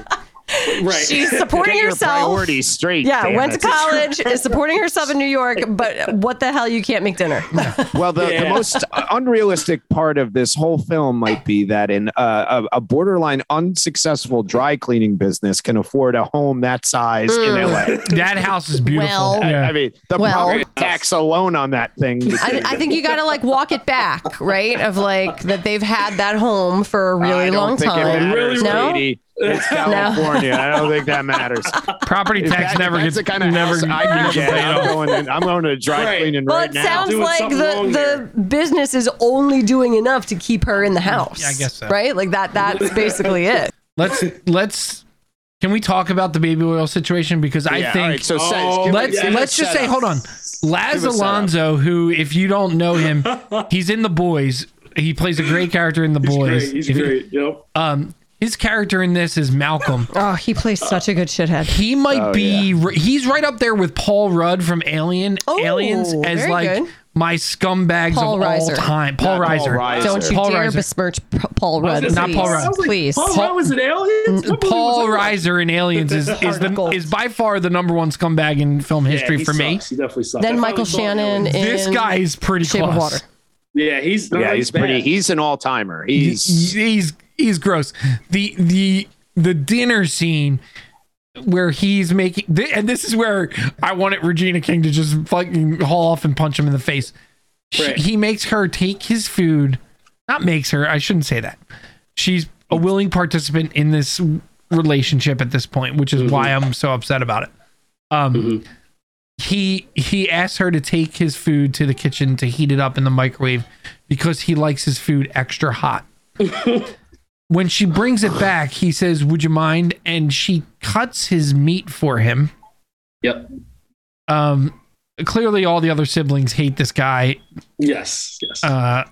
Right. She's [laughs] supporting Get your herself. priorities straight. Yeah, damn went to college, is supporting herself in New York, [laughs] but what the hell, you can't make dinner. [laughs] Well, the, the most unrealistic part of this whole film might be that in uh, a, a borderline unsuccessful dry cleaning business can afford a home that size Mm. in LA. That house is beautiful. Well- yeah. I mean, the Well- tax alone on that thing. I, I think you got to like walk it back, right? Of like that they've had that home for a really I don't long think It time. matters, Really, no, lady. It's [laughs] California. I don't think that matters. Property If tax that- never gets that's the kind of never house I get. I'm going. In, I'm going to dry Right. cleaning well, right it now. sounds Doing like the the business is only doing enough to keep her in the house. Yeah, I guess so. Right, like that. That's [laughs] basically it. Let's let's can we talk about the baby oil situation because I Yeah, think all right, so Oh, let's give a let's just say setup. hold on. Laz Give. Alonso, who if you don't know him, [laughs] he's in the boys. He plays a great character in the He's boys. great. He's If you- great. Yep. Um, his character in this is Malcolm. [laughs] Oh, he plays such a good shithead. He might Oh, be. He's right up there with Paul Rudd from Alien. Oh, Aliens as very like good. my scumbags Paul of Reiser. all time. Paul Not Paul Reiser. Reiser. Don't you Paul dare Reiser. besmirch P- Paul Rudd. gonna Not Paul please. Rudd. I was like, Please. Paul Rudd was it aliens? What movie Paul was it? Reiser in Aliens is is, the, Article. is by far the number one scumbag in film Yeah, history he for me. sucks. He definitely sucks. Then I Michael finally saw Shannon Aliens. in This guy is pretty Shape close. of Water. Yeah, he's no, Yeah, he's bad. pretty. He's an all timer. He's He's he's gross. The the the dinner scene where he's making and this is where I wanted Regina King to just fucking haul off and punch him in the face. She, Right. he makes her take his food. Not makes her. I shouldn't say that. She's a willing participant in this relationship at this point, which is why I'm so upset about it. Um, Mhm. he he asks her to take his food to the kitchen to heat it up in the microwave because he likes his food extra hot. [laughs] when she brings it back, he says, "Would you mind?" And she cuts his meat for him. Yep. Um, clearly, all the other siblings hate this guy. Yes. Yes. Uh,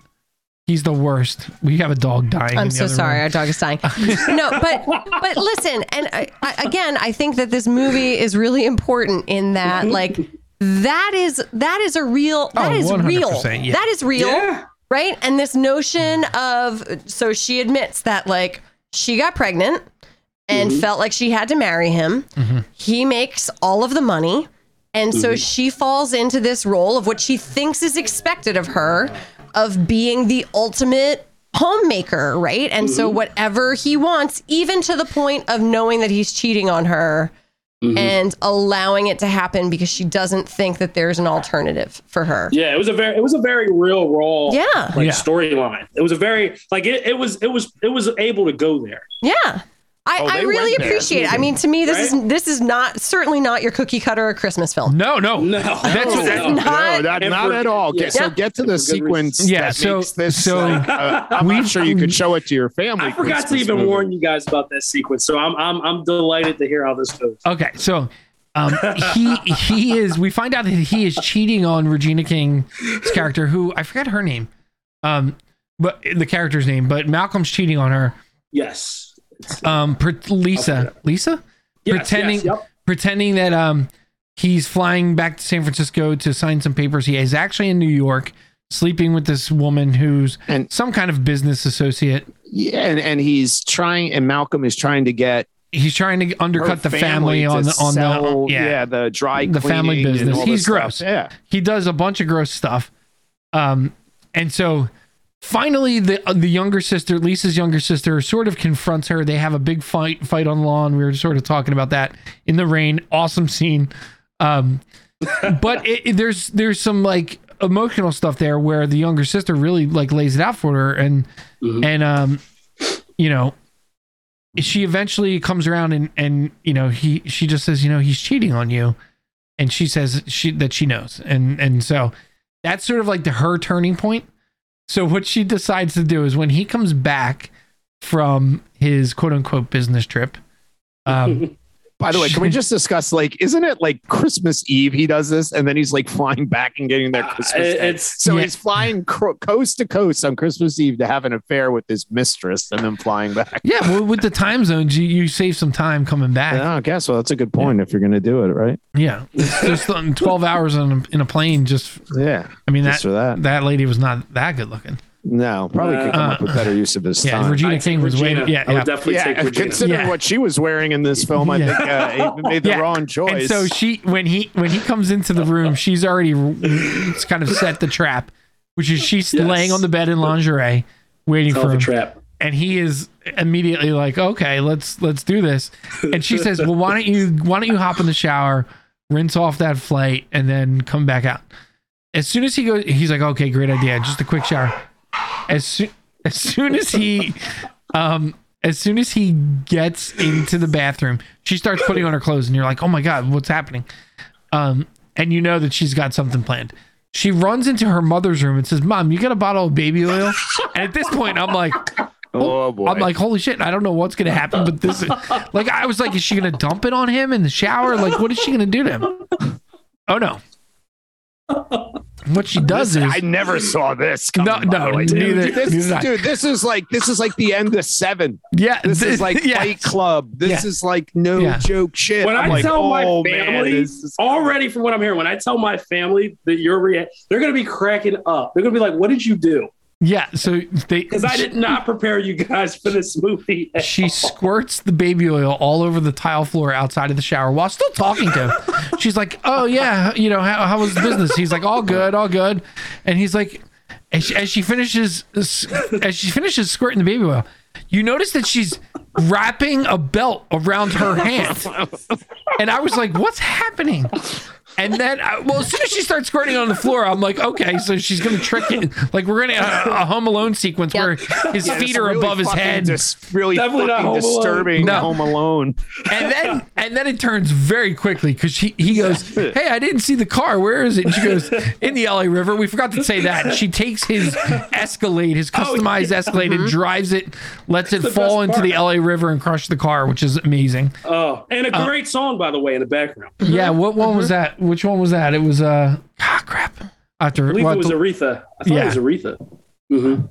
he's the worst. We have a dog dying. I'm the so other sorry, room. our dog is dying. [laughs] no, but but listen, and I, I, again, I think that this movie is really important in that, like, that is that is a real that Oh, is real 100%, yeah. that is real, Yeah. Right? And this notion of so she admits that like she got pregnant and Mm-hmm. felt like she had to marry him. He makes all of the money. And so Mm-hmm. she falls into this role of what she thinks is expected of her of being the ultimate homemaker, right? And Mm-hmm. so whatever he wants, even to the point of knowing that he's cheating on her, Mhm. and allowing it to happen because she doesn't think that there's an alternative for her. Yeah, it was a very it was a very real role. Yeah. like Yeah. storyline. It was a very like it, it was it was it was able to go there. Yeah. I, Oh, I really went there. appreciate it. I mean, to me, this Right? is this is not certainly not your cookie cutter Christmas film. No, no, No, That's no, that- no. not- no, that, not at all. yeah. So get to the And for good sequence. Yeah, that so- makes this. so- like, [laughs] uh, I'm we- not sure you could [laughs] show it to your family. I forgot to even movie. warn you guys about that sequence, so I'm I'm I'm delighted to hear how this goes. Okay, so um, he he is. We find out that he is cheating on Regina King's character, who I forget her name, um, but the character's name. But Malcolm's cheating on her. Yes. Um, per, Lisa, Lisa, Yes, pretending yes, yep. pretending that um he's flying back to San Francisco to sign some papers. He is actually in New York, sleeping with this woman who's And- some kind of business associate. Yeah, and, and he's trying, and Malcolm is trying to get He's trying to undercut the family, on the on sell, the yeah. the dry The family business. He's this stuff. gross. Yeah, he does a bunch of gross stuff. Um, and so finally, the uh, the younger sister, Lisa's younger sister, sort of confronts her. They have a big fight fight on the lawn. We were sort of talking about that in the rain. Awesome scene. Um, [laughs] but it, it- there's there's some like emotional stuff there where the younger sister really like lays it out for her and Mhm. and um you know she eventually comes around and and you know he she just says you know he's cheating on you and she says she that she knows and and so that's sort of like the her turning point so what she decides to do is when he comes back from his quote unquote business trip um [laughs] By the way, can we [laughs] just discuss like, isn't it like Christmas Eve he does this, and then he's like flying back and getting there Uh, Christmas Day. it's- So Yeah. he's flying cro- coast to coast on Christmas Eve to have an affair with his mistress, and then flying back. yeah well, with the time zones you, you save some time coming back Yeah, I guess. Well, that's a good point. If you're going to do it, right? yeah it's just um, 12 hours on a, in a plane just Yeah. i mean that that. that lady was not that good looking No, probably could come up Uh, with better use of his yeah time. Regina I'd King was Regina. waiting yeah I would yeah definitely yeah, take Regina. considering Yeah. what she was wearing in this film, I Yeah. think uh, he [laughs] made the Yeah. wrong choice. And so she, when he when he comes into the room, she's already it's kind of set the trap, which is she's Yes. laying on the bed in lingerie, waiting Hell for of a him, trap. and he is immediately like, "Okay, let's let's do this." And she says, "Well, why don't you why don't you hop in the shower, rinse off that flight, and then come back out?" As soon as he goes, he's like, "Okay, great idea, just a quick shower." As soon as soon as he um as soon as he gets into the bathroom, she starts putting on her clothes, and you're like, "Oh my god, what's happening?" Um, and you know that she's got something planned. She runs into her mother's room and says, "Mom, you got a bottle of baby oil?" And at this point, I'm like, oh boy, I'm like, "Holy shit! I don't know what's gonna happen, but this is like, I was like, is she gonna dump it on him in the shower? Like, what is she gonna do to him?" Oh no! [laughs] What she does is I never saw this. Coming, No, by no, the way. neither- Dude, this, neither dude, this is like this is like the end of Seven. yeah, This is like yeah. Fight Club. This Yeah. is like no Yeah. joke shit. When I'm I like, tell my oh, man, family, this is- already from what I'm hearing, when I tell my family that you're rea- they're going to be cracking up. They're going to be like, "What did you do?" Yeah, so they Because I did not prepare you guys for this movie. [laughs] She all. squirts the baby oil all over the tile floor outside of the shower while still talking to him. She's like, "Oh yeah, you know how, how was business?" He's like, "All good, all good," and he's like, as she, as she finishes as she finishes squirting the baby oil, you notice that she's wrapping a belt around her hand, and I was like, "What's happening?" And then, uh, well, as soon as she starts squirting on the floor, I'm like, okay, so she's gonna trick it. Like we're gonna a, a Home Alone sequence Yep. where his Yeah, feet are really above his fucking head. dis- really Definitely not fucking Home Alone. disturbing. No. Home Alone. and then and then it turns very quickly because he, he goes, Hey, I didn't see the car. Where is it? And she goes, In the LA River. We forgot to say that. And she takes his Escalade, his customized Escalade, and drives it, lets it fall into the. LA River and crush the car, which is amazing. Oh, and Uh, a great song, by the way, in the background. Yeah, what one was that? Which one was that? It was uh ah crap. After believe well, it was the- Aretha. I thought Yeah. it was Aretha. hmm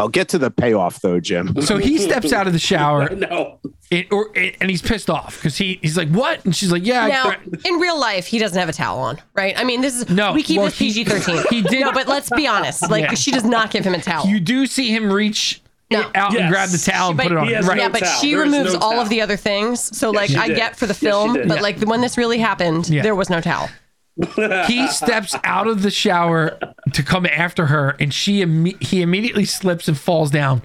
I'll get to the payoff though, Jim. so he steps out of the shower [laughs] No. it, or and he's pissed off because he he's like, What? And she's like, Yeah, Now, in real life, he doesn't have a towel on, right? I mean, this is No, We keep well, this PG thirteen. [laughs] he did- No, but let's be honest. Like, Yeah. she does not give him a towel. you do see him reach No. out and grab the towel and But put it on. he has Right. yeah, but towel. she There is removes no all towel. of the other things. So, like, I did. get for the film, did. but Yeah. like when this really happened, Yeah. there was no towel. He steps out of the shower to come after her and she imme- he immediately slips and falls down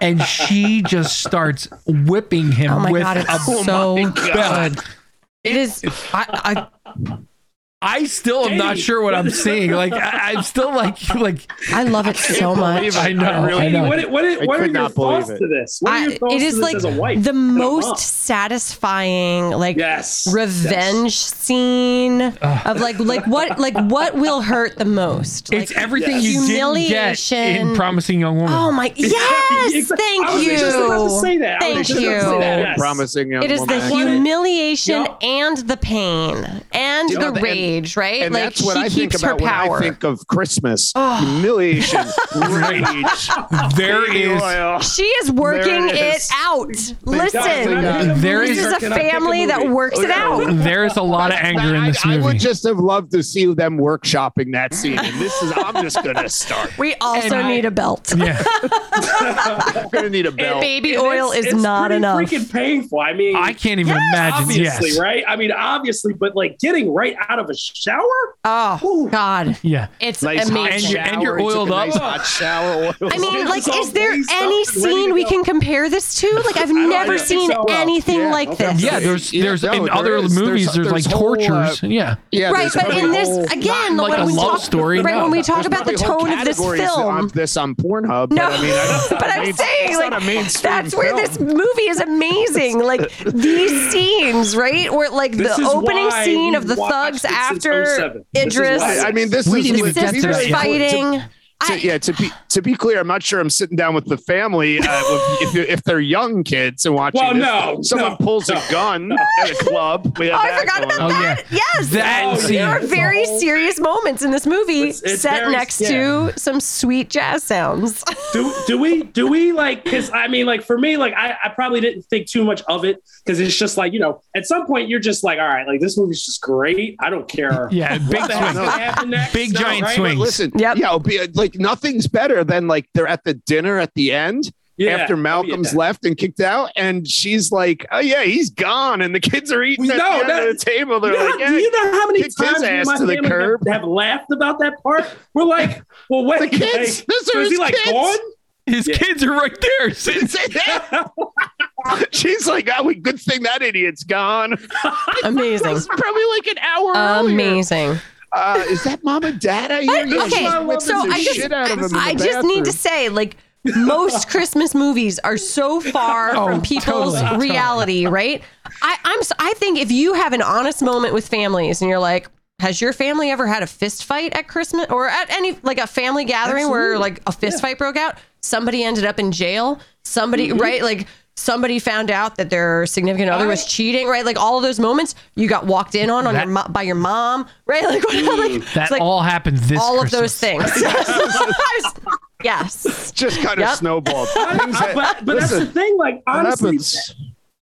and she just starts whipping him Oh my with god, a it's so belt. good. [laughs] It is. I, I I still am not sure what I'm seeing. Like I, I'm still like [laughs] like I love it so much. I know. I really- know. What, what, I what are your thoughts it. to this? What are your I, it is to like as the and a mom? most satisfying, like yes revenge scene of like like what like what will hurt the most. it's everything yes. you didn't get Humiliation. in Promising Young Woman. Oh my yes! Exactly. Thank I you. just about to say that. Thank was just about to say you. that. Promising young woman. It is the woman. What it- humiliation Yup. and the pain and You the and- rage, right? And like that's what she I think keeps her about when power. I think of Christmas. Oh. Humiliation, [laughs] rage. [laughs] there baby is oil. she is working There it it is. out. Listen, there this is- is a Can I pick a family that movie? works it out. there's a lot of anger in this I, I would just have loved to see them workshopping that scene. And this is, I'm just going to start. We also And need a belt. [laughs] Yeah, I'm going to need a belt. Baby And oil it's- is it's not pretty enough. Freaking painful. I mean, I can't even imagine. obviously, Yes, right? I mean, obviously, but like getting right out of a shower. Oh Ooh. God, [laughs] yeah. it's Nice hot And amazing. you're- and you're shower. He took a oiled up. nice hot shower. Oil. I mean, like, is there any and ready to scene we can compare this to? [laughs] Like, I've never seen so. anything Yeah, like okay. this. Yeah, there's Yeah, there's no, in there other is. movies there's, There's- like there's whole, tortures. uh, yeah. yeah, right, but in this again, like when a we love talk, story, right? no. When we talk about the tone of this film, on this on Pornhub. No, but i mean but i mean saying like not a mainstream that's where this movie is amazing. Like [laughs] these scenes, right? Where like the opening scene of the thugs it since after 07. Idris. I, I mean, this We is didn't even get to that sisters yet. Fighting. To, I- yeah, to be to be clear, I'm not sure I'm sitting down with the family uh, if, if if they're young kids and watching. Well, this. no, someone no, pulls no. a gun at a club. We have Oh, I forgot going about on. Oh, that. Yes, That Oh, scene. there are very whole- serious moments in this movie It's- it's set very- next yeah. to some sweet jazz sounds. [laughs] do do we do we like because I mean like for me like I, I probably didn't think too much of it because it's just like you know at some point you're just like all right like this movie's just great I don't care [laughs] Yeah, big what the heck's swing. gonna happen next Big No, giant right? swing. But listen, Yep. yeah, it'll be, uh, like nothing's better than like they're at the dinner at the end Yeah. after Oh, Malcolm's yeah. left and kicked out, and she's like, "Oh yeah, he's gone," and the kids are eating at No, the end that- of the table. They're You like, how- yeah, do you know how many kicked his times ass my to the family have- curb. have, laughed about that part? We're like, [laughs] well, wait, The kids. like, Those so is he his like kids. gone? His Yeah. kids are right there. [laughs] [laughs] She's like, "Oh, we good thing that idiot's gone." Amazing. It's probably like an hour. earlier. Amazing. Uh, is that mom and dad I hear? Yeah, okay, so I just, shit out of him I just need to say, like, most [laughs] Christmas movies are so far Oh, from people's totally, totally. reality, right? I, I'm, s- I think if you have an honest moment with families and you're like, has your family ever had a fist fight at Christmas or at any like a family gathering where like a fist fight broke out? Somebody ended up in jail. Somebody, Mm-hmm. right? Like somebody found out that their significant other was cheating, right? Like all of those moments you got walked in on on That- your mo- by your mom, right? Like, [laughs] mm, like That it's like all happened this all of Christmas. those things. [laughs] [laughs] yes. Just kind of Yep. snowballed. Things that- but but that's the listen, thing. Like what honestly, happens?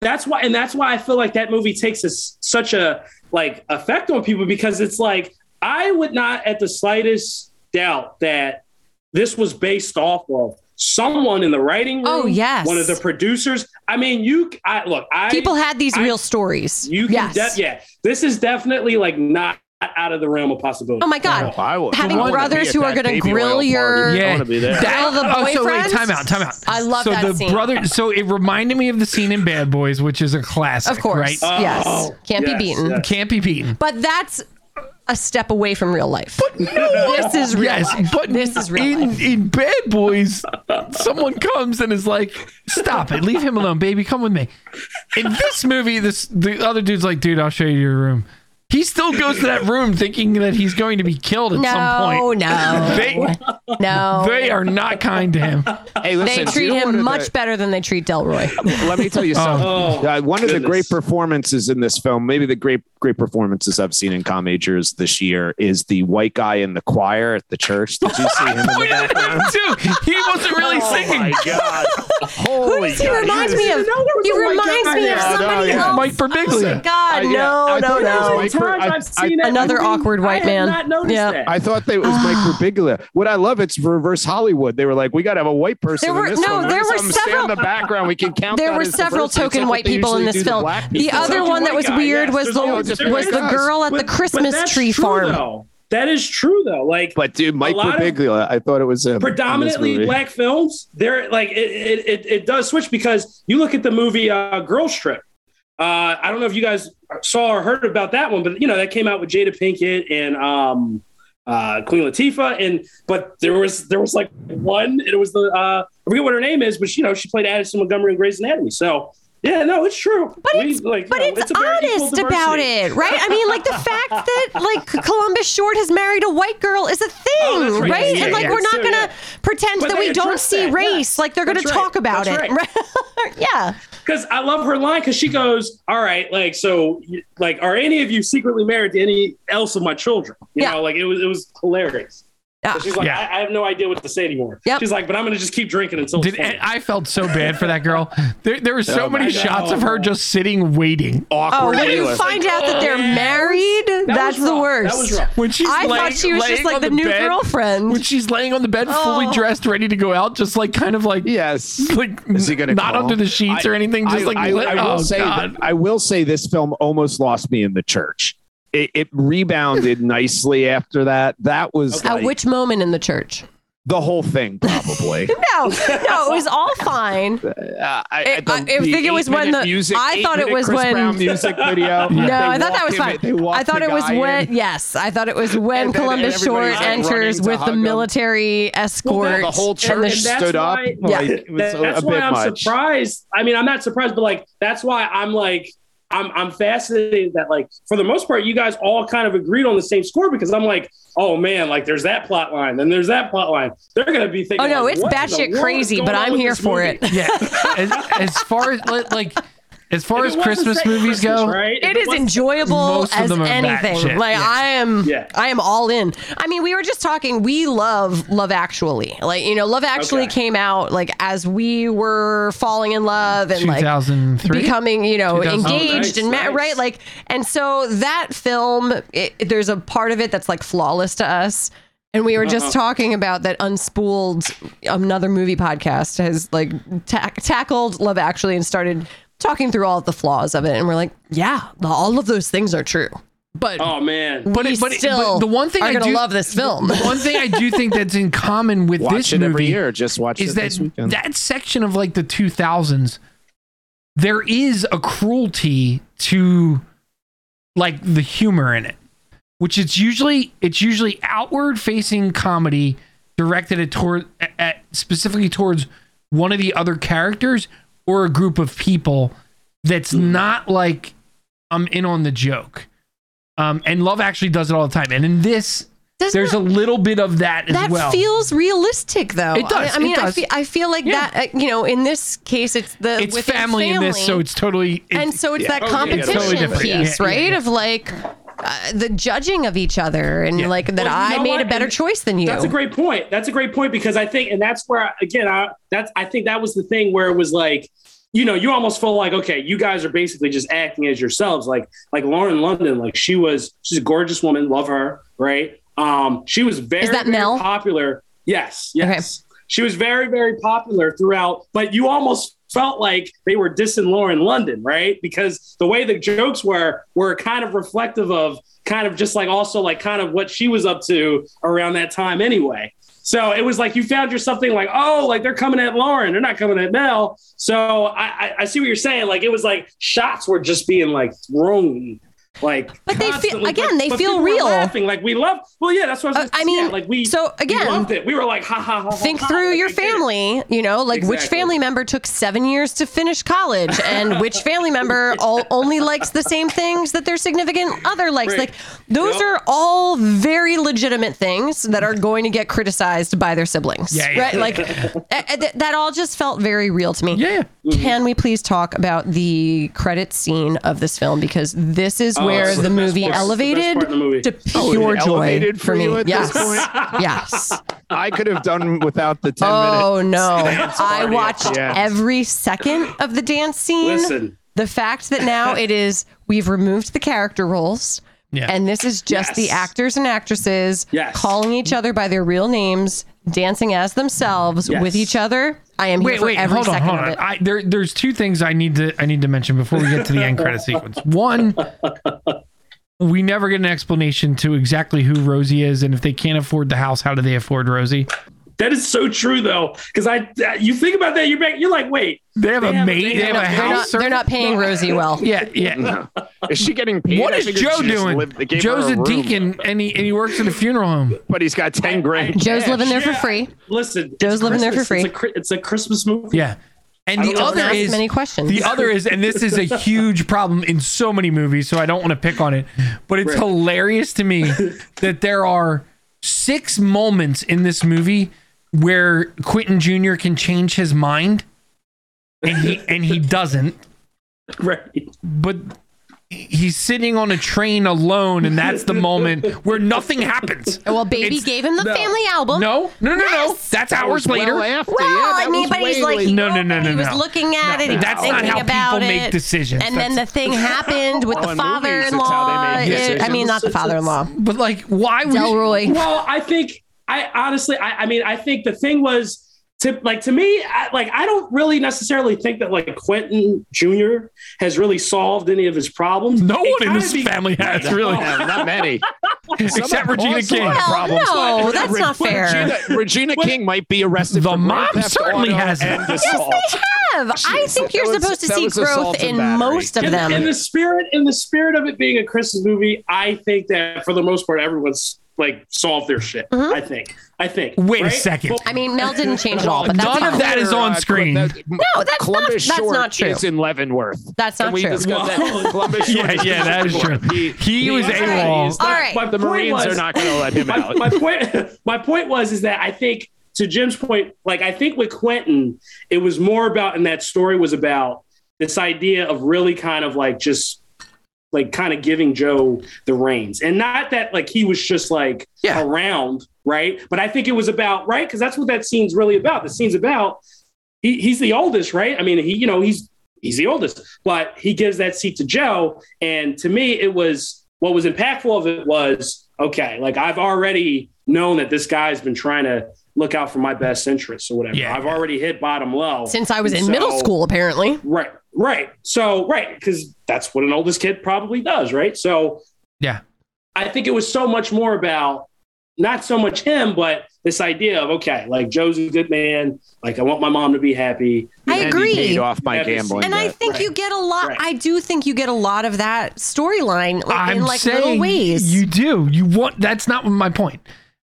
that's why and that's why I feel like that movie takes us such a like effect on people because it's like I would not at the slightest doubt that this was based off of someone in the writing oh, room. Oh, yes. one of the producers. I mean, you. I look. I People had these I- real stories. You can. yes. de- yeah, this is definitely like not out of the realm of possibility. Oh my God. I will- Having I brothers who are gonna grill your- party. I Yeah, want to be there. The oh, so wait, time out, time out. I love so that the scene. brother. So it reminded me of the scene in Bad Boys, which is a classic, Of course. right? Oh, yes. Can't yes, be beaten. yes. Can't be beaten. But that's a step away from real life. But no [laughs] this is real Yes, life. but this is real in life. in Bad Boys, someone comes and is like, "Stop it, leave him alone, baby, come with me." In this movie, this the other dude's like, "Dude, I'll show you your room." He still goes to that room thinking that he's going to be killed at some point. no, They no. they are not kind to him. Hey, They treat you know one him much the- better than they treat Delroy. Let me tell you [laughs] something. Oh, Uh, one of the great performances in this film, maybe the great great performances I've seen in Com Majors this year, is the white guy in the choir at the church. Did you see him in the [laughs] Pointed at background? too. He wasn't really singing. Oh singing. my god! Holy He God. reminds me of. didn't know there was He reminds me of there. Oh, no, somebody yeah. else. Mike Birbiglia. God, Uh, yeah, no, I no, thought it was no. Mike- times I- I've seen that Another movie, awkward white I man. Have not noticed Yeah. that. I thought that it was Mike Birbiglia. What I love, it's reverse Hollywood. They were like, we got to have a white person There were- in this no, one. there were have them stand several- in the background. We can [laughs] count. There were several token white people in this film. The other one that was weird was the was the girl at the But- but Christmas tree farm. That is true though. Like But dude, Mike lot Birbiglia, I thought it was him. predominantly black films, they're like it, it, it, it does switch because you look at the movie uh, Girl Trip. Uh, I don't know if you guys saw or heard about that one, but you know that came out with Jada Pinkett saw or heard about that one, but you know that came out with Jada Pinkett and um, uh, Queen Latifah, and but there was there was like one, and it was the uh, I forget what her name is, but you know she played Addison Montgomery in Grey's Anatomy, so yeah, no, it's true. But it's, like, but know, it's, it's honest about it, right? I mean, like the fact that like Columbus Short has married a white girl is a thing, oh, right? right? Yeah, and like yeah, we're not so, gonna yeah. pretend but that we don't see that. race. Like they're gonna that's talk right. about that's it, right? [laughs] yeah. Because I love her line because she goes, "All right, like so, like are any of you secretly married to any else of my children?" You know, like it was it was hilarious. Yeah. she's like, yeah. I, I, have no idea what to say anymore. Yep. She's like, but I'm going to just keep drinking until. Did, I felt so bad for that girl. There, there were so oh many shots of her just sitting waiting. Awkward. Oh, when you find like, out that they're oh, married, that that's the worst. That was rough. When she's I laying, thought she was just like the, the new bed, girlfriend. When she's laying on the bed, fully oh. dressed, ready to go out, just like kind of like yes, like is he gonna not call? under the sheets I, or anything, just I, like I, I will oh, say that, I will say this film almost lost me in the church it, it rebounded [laughs] nicely after that. That was okay. like, at which moment in the church? The whole thing, probably. [laughs] no, no, it was all fine. Uh, I, it, I, I think it was when the music, I thought it was Chris when Brown music video. [laughs] no, I thought that was fine. I thought it was when in. yes, I thought it was when Columbus Short enters with the military escort. Well, the whole church stood up. Yeah, like, that's why I'm much. surprised. I mean, I'm not surprised, but like that's why I'm like I'm I'm fascinated that like for the most part you guys all kind of agreed on the same score because I'm like oh man like there's that plot line then there's that plot line. They're gonna be thinking oh no like, it's batshit crazy but I'm here for movie? it. Yeah. [laughs] As, as far as like as far as Christmas movies Christmas, go, right? it, it is enjoyable as anything. Like yeah. I am, yeah. I am all in. I mean, we were just talking. We love Love Actually. Like you know, Love Actually okay. came out like as we were falling in love and like becoming you know engaged oh, nice, and nice. right like and so that film it, there's a part of it that's like flawless to us. And we were just uh-huh. talking about that Unspooled, another movie podcast, has like ta- tackled Love Actually and started talking through all of the flaws of it, and we're like, yeah, all of those things are true. But oh man, but, it, but, still but the one thing I do, love this film. The one thing I do think that's in common with watch this it movie every year. Just watch is it that this weekend. that section of like the 2000s. There is a cruelty to like the humor in it, which it's usually it's usually outward facing comedy directed at toward at specifically towards one of the other characters or a group of people that's mm. not like I'm in on the joke. Um, and Love actually does it all the time. And in this, Doesn't there's that, a little bit of that as that well. That feels realistic, though. It does. I, I mean, does. I, feel, I feel like yeah. that. Uh, you know, in this case, it's the it's family, family, in this, so it's totally. and so it's yeah. that oh, competition yeah, totally piece, right? Of like. Uh, the judging of each other and like that well, I made what? a better and choice than you. That's a great point. That's a great point because I think, and that's where again, I, that's I think that was the thing where it was like you know, you almost feel like, okay, you guys are basically just acting as yourselves. Like, like Lauren London, like she was, she's a gorgeous woman, love her, right? Um, she was very, very Mel? popular. Yes, yes. Okay. She was very, very popular throughout, but you almost felt like they were dissing Lauren London, right? Because the way the jokes were were kind of reflective of kind of just like also like kind of what she was up to around that time anyway. So it was like you found yourself something like, oh, like they're coming at Lauren, they're not coming at Mel. So I, I, I see what you're saying. Like it was like shots were just being like thrown like but they feel again but, they but feel real laughing like we love well yeah that's what I, was uh, I mean like we so again we loved it we were like ha ha ha think ha, through ha, your family you know like exactly. which family member took seven years to finish college and which family member all, [laughs] only likes the same things that their significant other likes right. like those yep. are all very legitimate things that are going to get criticized by their siblings yeah, yeah. right like [laughs] that all just felt very real to me yeah mm-hmm. can we please talk about the credit scene of this film because this is where the, the movie elevated the movie. to oh, pure oh, joy for me. yes. yes. [laughs] I could have done without the 10 oh, minutes. no. I watched yeah. every second of the dance scene. Listen. The fact that now it is, we've removed the character roles. Yeah. And this is just yes. the actors and actresses yes. calling each other by their real names, dancing as themselves yes. with each other. I am wait, here wait, every hold on, hold on. I, there, there's two things I need to I need to mention before we get to the end credit [laughs] sequence. One, we never get an explanation to exactly who Rosie is, and if they can't afford the house, how do they afford Rosie? That is so true though, because I uh, you think about that, you're back, you're like, wait, They have They a have- maid. they They have have- a They're house. not, they're not paying Rosie well. Yeah, yeah. [laughs] Is she getting paid? What I is figured Joe doing? lived- Joe's her a deacon, and he and he works in a funeral home. but he's got ten grand. Joe's cash. living there for free. listen, Joe's it's living there for free. It's a, it's a Christmas movie. Yeah, and the don't Don't other is many questions. The other is, and this is a huge problem in so many movies, so I don't want to pick on it, but it's Right. hilarious to me that there are six moments in this movie where Quentin Jr. can change his mind, and he and he doesn't, Right. but he's sitting on a train alone, and that's the moment where nothing happens. [laughs] well, baby It's- gave him the no. family album. No, no, no, no, no. Yes. That's That hours was well later. after. Well, yeah, I mean, but he's like, later. No, no, no, no, He was no. looking at it. He was That's not thinking how about people it. make decisions. And then the thing happened with Well, the in movies, it's how father-in-law. they It- I mean, not the father-in-law. But like, why would Delroy. Well, I think I honestly, I, I mean, I think the thing was to like to me, I, like I don't really necessarily think that like Quentin Jr. has really solved any of his problems. No It one in this be- family has really, Yeah, not many. [laughs] except Regina King. Well, problems. no, But that's not fair. Regina, Regina King might be arrested. The for mom certainly has Yes, assault. Have. I Jeez, think you're was- supposed to see growth in battery. most of In, them. in the spirit, in the spirit of it being a Christmas movie, I think that for the most part, everyone's like solve their shit. Mm-hmm. I think. I think. Wait a second. Well, I mean, Mel didn't change it all, but that's None of that is on Uh, screen. that- No, that's Columbus not- that's Short not true. is in Leavenworth. That's Can not we true. discuss Whoa. that? Columbus Short Yeah, yeah, that is true. He- He was All right. AWOL. All right. My the Marines was- are not going to let him my, out. my point my point was is that I think to Jim's point, like I think with Quentin, it was more about and that story was about this idea of really kind of like just like kind of giving Joe the reins. And not that like he was just like Yeah. around, right? But I think it was about, right? Because that's what that scene's really about. The scene's about he, he's the oldest, right? I mean, he, you know, he's he's the oldest, but he gives that seat to Joe. And to me, it was what was impactful of it was okay, like I've already known that this guy's been trying to look out for my best interests or whatever. Yeah, I've yeah. already hit bottom low. Since I was in So- middle school, apparently. Right, right. So, right, because that's what an oldest kid probably does, right? So, Yeah. I think it was so much more about not so much him, but this idea of okay, like Joe's a good man. Like I want my mom to be happy. I And agree. He paid off by Yeah, this- gambling. And I think Right. you get a lot. Right. I do think you get a lot of that storyline like, in like little ways. you do. You want. That's not my point.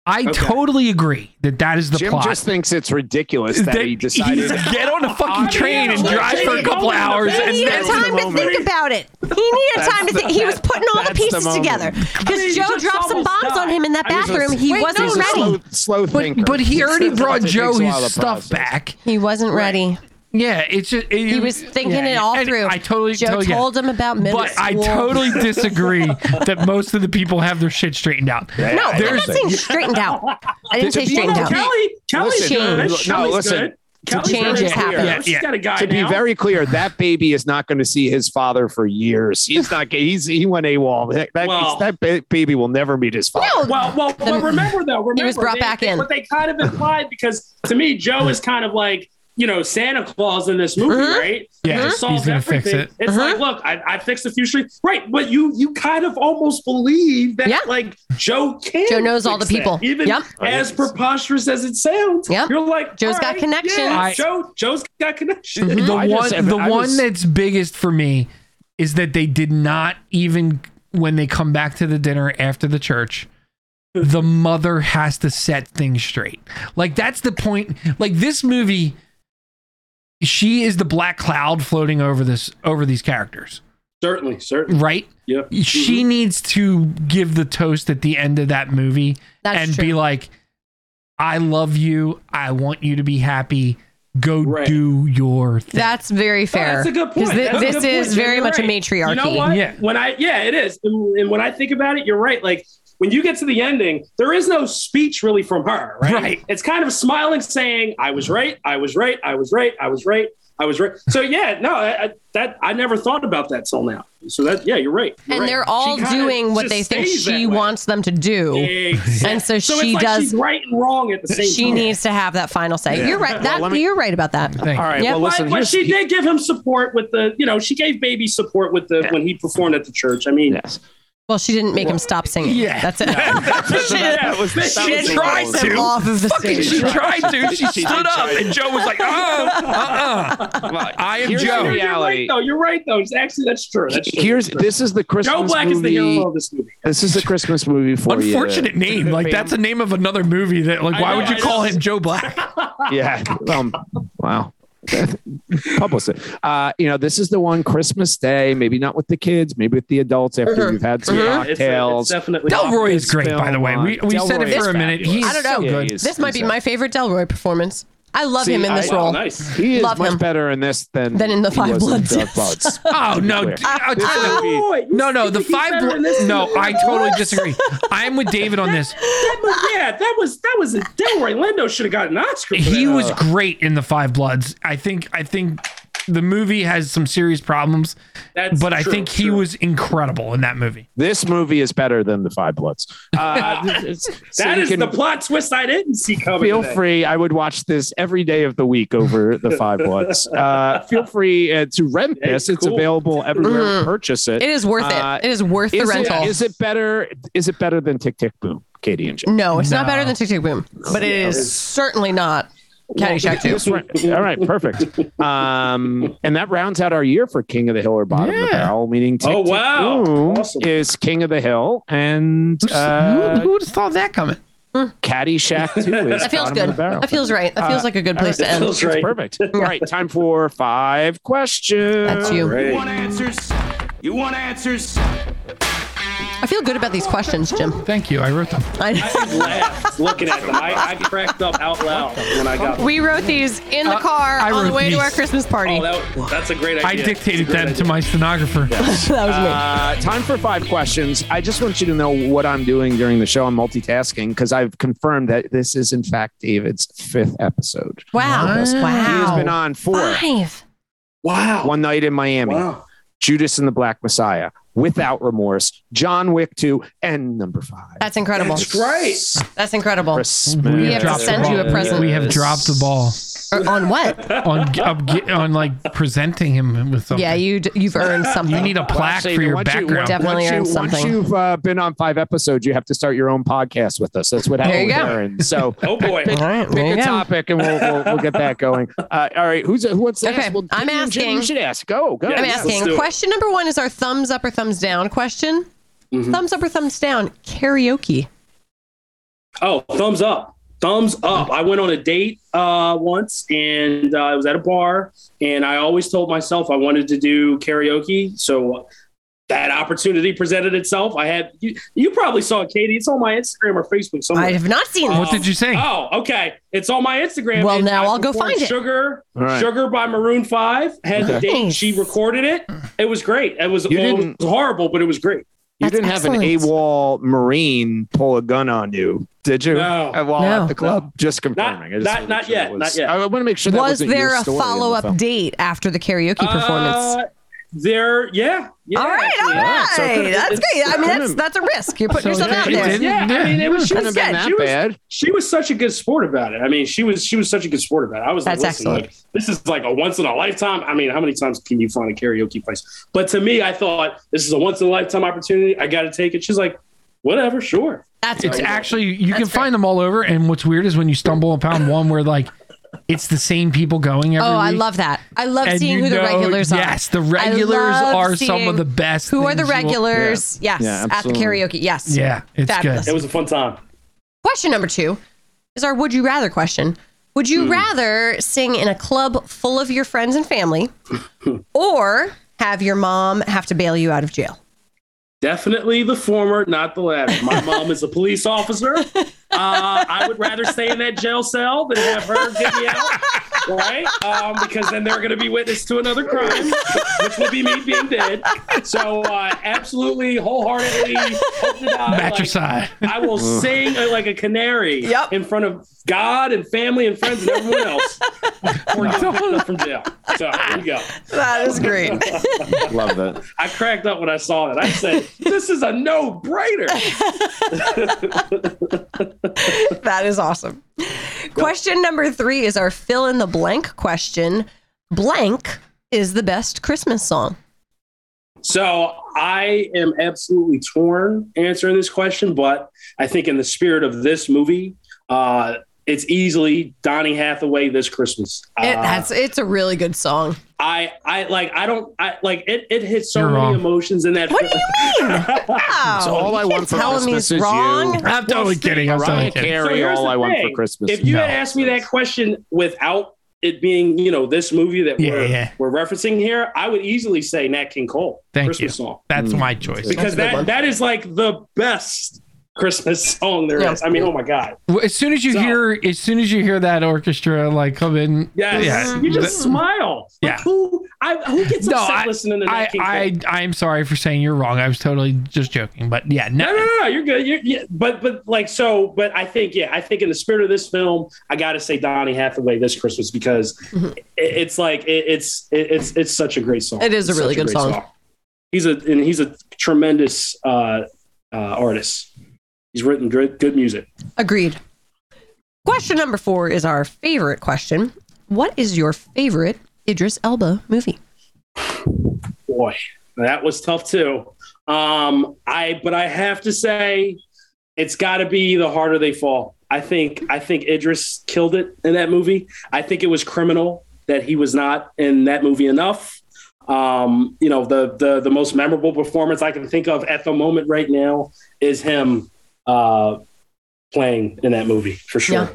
I Okay. totally agree that that is the Jim plot. just thinks it's ridiculous that, That he decided. he's- [laughs] get on a fucking train and drive for a couple oh, hours, He and he needed then was the time to think about it. He needed time to think. He was putting all the that's the pieces together because mean, Joe dropped some almost bombs on him in that I was bathroom. just- he Wait, wasn't no, He's a ready. slow, slow thinker. but but he already brought Joe his stuff back. He wasn't ready. Yeah, it's just it, He was thinking yeah, it all and through. I totally Joe totally get it. told him about middle But I totally [laughs] disagree that most of the people have their shit straightened out. No, I'm not There's- saying straightened out. I [laughs] didn't say straightened out. be- Kelly, Kelly's Listen, good. no, Kelly's listen. good. To Kelly's change is happening. Yeah, She's yeah. got a guy to be very clear, that baby is not going to see his father for years. He's not. He's he went AWOL. That that, Well- that ba- baby will never meet his father. No, Well, well, but remember though, remember he was brought they- back they- in. What they kind of implied because to me, Joe is kind of like you know Santa Claus in this movie, Mhm. right? Yeah, He just he's solves gonna fix everything. it. It's like, look, I, I fixed a few streets, right? But you you kind of almost believe that Yeah. like Joe can. Joe knows all the fix that. people. even Yep. as preposterous as it sounds. Yep. you're like Joe's all got right, connections. yeah, I- Joe Joe's got connections. The [laughs] I one, just the I one was- that's biggest for me is that they did not even when they come back to the dinner after the church. The mother has to set things straight. Like that's the point. Like this movie, she is the black cloud floating over this over these characters, certainly, certainly. right? Yep. She mm-hmm. needs to give the toast at the end of that movie That's and true. be like, "I love you. I want you to be happy. Go Right. do your thing." That's very Oh, fair. that's a good point. 'Because thi- That's a this good is point. very You're much a matriarchy. You know what? Yeah. When I yeah, it is. And, and when I think about it, you're right. Like when you get to the ending, there is no speech really from her, right? Right. It's kind of smiling, saying, "I was right. I was right. I was right. I was right. I was right." So yeah, no, I, I, that I never thought about that till now. So that yeah, you're right. You're and right. they're all doing what they think she wants them to do. Exactly. And so it's she like does- She's right and wrong at the same She time. needs to have that final say. Yeah. You're right. That let me- you're right about that. Thank All right. Yeah. Well, listen. but, but she did give him support with the, you know, she gave baby support with the when he performed at the church. I mean, Yes. Well, she didn't make him stop singing. Yeah. That's it. [laughs] she That was- that She was tried to. off of the Fucking, stage. she tried to. She [laughs] She stood up, and Joe was like, "Oh, uh-uh. I am Here's Joe." the You're right, though. You're right, though. It's actually that's true. That's true. Here's That's true. this is the Christmas Joe Black movie. is the hero of this movie. This is a Christmas movie for you. Unfortunate name. Like that's a name of another movie. That like, why know, would you I call know. him Joe Black? [laughs] Yeah. Um. Wow. [laughs] Publicist. Uh, you know, this is the one Christmas Day. Maybe not with the kids. Maybe with the adults after Mhm. you've had some Mhm. It's, it's cocktails. definitely. Delroy is great, by the way. We on- we said it for a minute. fabulous. He's I don't know. so good. This might be my favorite Delroy performance. I love See, him in this wow, role. Nice. He is Love much him. better in this than Than in The Five Bloods. Dark Bloods. [laughs] Oh no! Uh, this I'll tell you- movie- Oh, wait, you No, no, the five. better Blo- than this no, I totally disagree. I am with David on this. [laughs] That was- yeah, that was that was a Delroy Lindo should have gotten an Oscar. For He that. was great in the Five Bloods. I think. I think the movie has some serious problems, That's but I true, think he true. was incredible in that movie. This movie is better than the Five Bloods. Uh, [laughs] it's- so That is can the plot twist I didn't see coming. Feel today. free. I would watch this every day of the week over the Five Bloods. [laughs] Uh, feel free uh, to rent Hey, this. It's cool. available everywhere. Mhm. Purchase it. It is worth Uh, it. It is worth the Is it, rental. is it better? Is it better than Tick Tick Boom, Katie and Jim? no, it's not better than Tick Tick Boom, but it is certainly not Caddyshack 2. This all right, perfect. Um, and that rounds out our year for King of the Hill or Bottom of the Barrel, meaning Tick Oh, Tick wow. Boom Awesome. is King of the Hill, and uh, who, who would have thought that coming? Caddyshack Two [laughs] is That feels Bottom of good. the Barrel. That feels right. That feels Uh, like a good place right. to end. Feels right. perfect. All right, time for five questions. That's you. Great. You want answers? You want answers? I feel good about these questions, Jim. Thank you. I wrote them. I I [laughs] laughed looking at them. I, I cracked up out loud when I got them. we wrote these in the Uh, car I on the wrote way to these. our Christmas party. Oh, that, that's a great idea. I dictated That's a them to my stenographer. [laughs] that was me. Uh, time for five questions. I just want you to know what I'm doing during the show. I'm multitasking because I've confirmed that this is, in fact, David's fifth episode. wow. What? He has been on four. Five. Wow. One night in Miami, Wow. Judas and the Black Messiah, Without Remorse, John Wick 2, and number five. That's incredible. That's great. That's incredible. Christmas. We have dropped the send you a ball. present. We have dropped the ball Or on what? on on, on like presenting him with something. Yeah, you d- you've earned something. You need a plaque actually, for your once you- background. Definitely once, you, earned once something. you've uh, been on five episodes, you have to start your own podcast with us. That's what There you happens. go. Aaron. So [laughs] Oh boy. All right, pick there you a go. topic and we'll, we'll, we'll get that going. [laughs] Uh, all right, who's who wants to Okay, ask? Well, I'm Jimmy and Jim, asking. You should ask. Go, go. Yeah, I'm let's asking. do it. Question number one is our thumbs up or thumbs down question. Mm-hmm. Thumbs up or thumbs down? Karaoke. Oh, thumbs up. Thumbs up. I went on a date uh, once and uh, I was at a bar and I always told myself I wanted to do karaoke. So that opportunity presented itself. I had, you, you probably saw it, Katie. It's on my Instagram or Facebook somewhere. I have not seen it. What did you say? Oh, okay. It's on my Instagram. Well, now I I'll go performed find it. Sugar, All right. Sugar by Maroon Five. Had the date. Nice. She recorded it. It was great. It was, well, it was horrible, but it was great. You That's didn't have an excellent. AWOL Marine pull a gun on you, did you? No. While No. at the club, just confirming. I just not- not sure yet, was- not yet. I want to make sure that Was wasn't there your a story in follow up film. date after the karaoke performance? Uh, there, yeah. yeah all right, all actually. right. So it- that's it's- great. I mean, that's that's a risk. You're putting So yourself out there. didn't- Yeah, I mean, it was. She Couldn't was, have been that she was bad. she was such a good sport about it. I mean, she was she was such a good sport about it. I was like, That's listen, like, this is like a once in a lifetime. I mean, how many times can you find a karaoke place? But to me, I thought this is a once in a lifetime opportunity. I got to take it. She's like, whatever, sure. That's It's great. actually you can That's find them all over. And what's weird is when you stumble upon one where like it's the same people going every Oh, I love that. I love And seeing you who the regulars are. Yes, the regulars are some of the best. Who are the things you will- regulars? Yes, Yeah, at the karaoke. Yes. Yeah, it's Fabulous. good. It was a fun time. Question number two is our would you rather question. Would you hmm. rather sing in a club full of your friends and family [laughs] or have your mom have to bail you out of jail? Definitely the former, not the latter. My [laughs] mom is a police officer. Uh, I would rather stay in that jail cell than have her get me out, right? Um, because then they're going to be witness to another crime, which will be me being dead. So, uh, absolutely, wholeheartedly, hope to die. Matricide. Like, I will sing like a canary Yep. in front of God and family and friends and everyone else before you get picked from jail. So, there you go. That is great. Love that. I cracked up when I saw that. I said, "This is a no-brainer." [laughs] that is awesome. Question number three is our fill in the blank question. Blank is the best Christmas song. So I am absolutely torn answering this question, but I think in the spirit of this movie, uh, it's easily Donny Hathaway this Christmas. It, Uh, that's it's a really good song. I I like I don't I like it. It hits so You're many wrong. emotions in that. What do you [laughs] mean? Wow. So all I want can't for tell me Christmas is wrong. you. I'm totally Steve, kidding. I'm totally kidding. Carey, here's all I want for. Christmas. If you No. had asked me that question without it being, you know, this movie that Yeah, we're, yeah. we're referencing here, I would easily say Nat King Cole, Thank Christmas you. song, That's Mm. my choice. because That's a good one. that that is like the best Christmas song there is. Yeah. I mean, oh my god, As soon as you So- hear, as soon as you hear that orchestra like come in, yes, yeah, you just th- smile. Like, Yeah. who I, who gets No, upset I, listening to Nat I, I, I'm sorry for saying you're wrong. I was totally just joking, but yeah, No, no, no, no, no, you're good. You're, yeah, but but like so, but I think yeah, I think in the spirit of this film, I got to say Donny Hathaway this Christmas because it, it's like it, it's it, it's it's such a great song. It is a really such good great song. He's a and he's a tremendous uh, uh, artist. He's written good good music. Agreed. Question number four is our favorite question. What is your favorite Idris Elba movie? Boy, that was tough too. Um, I but I have to say, it's got to be the harder they fall. I think I think Idris killed it in that movie. I think it was criminal that he was not in that movie enough. Um, you know, the the the most memorable performance I can think of at the moment right now is him uh, playing in that movie for sure. Yeah.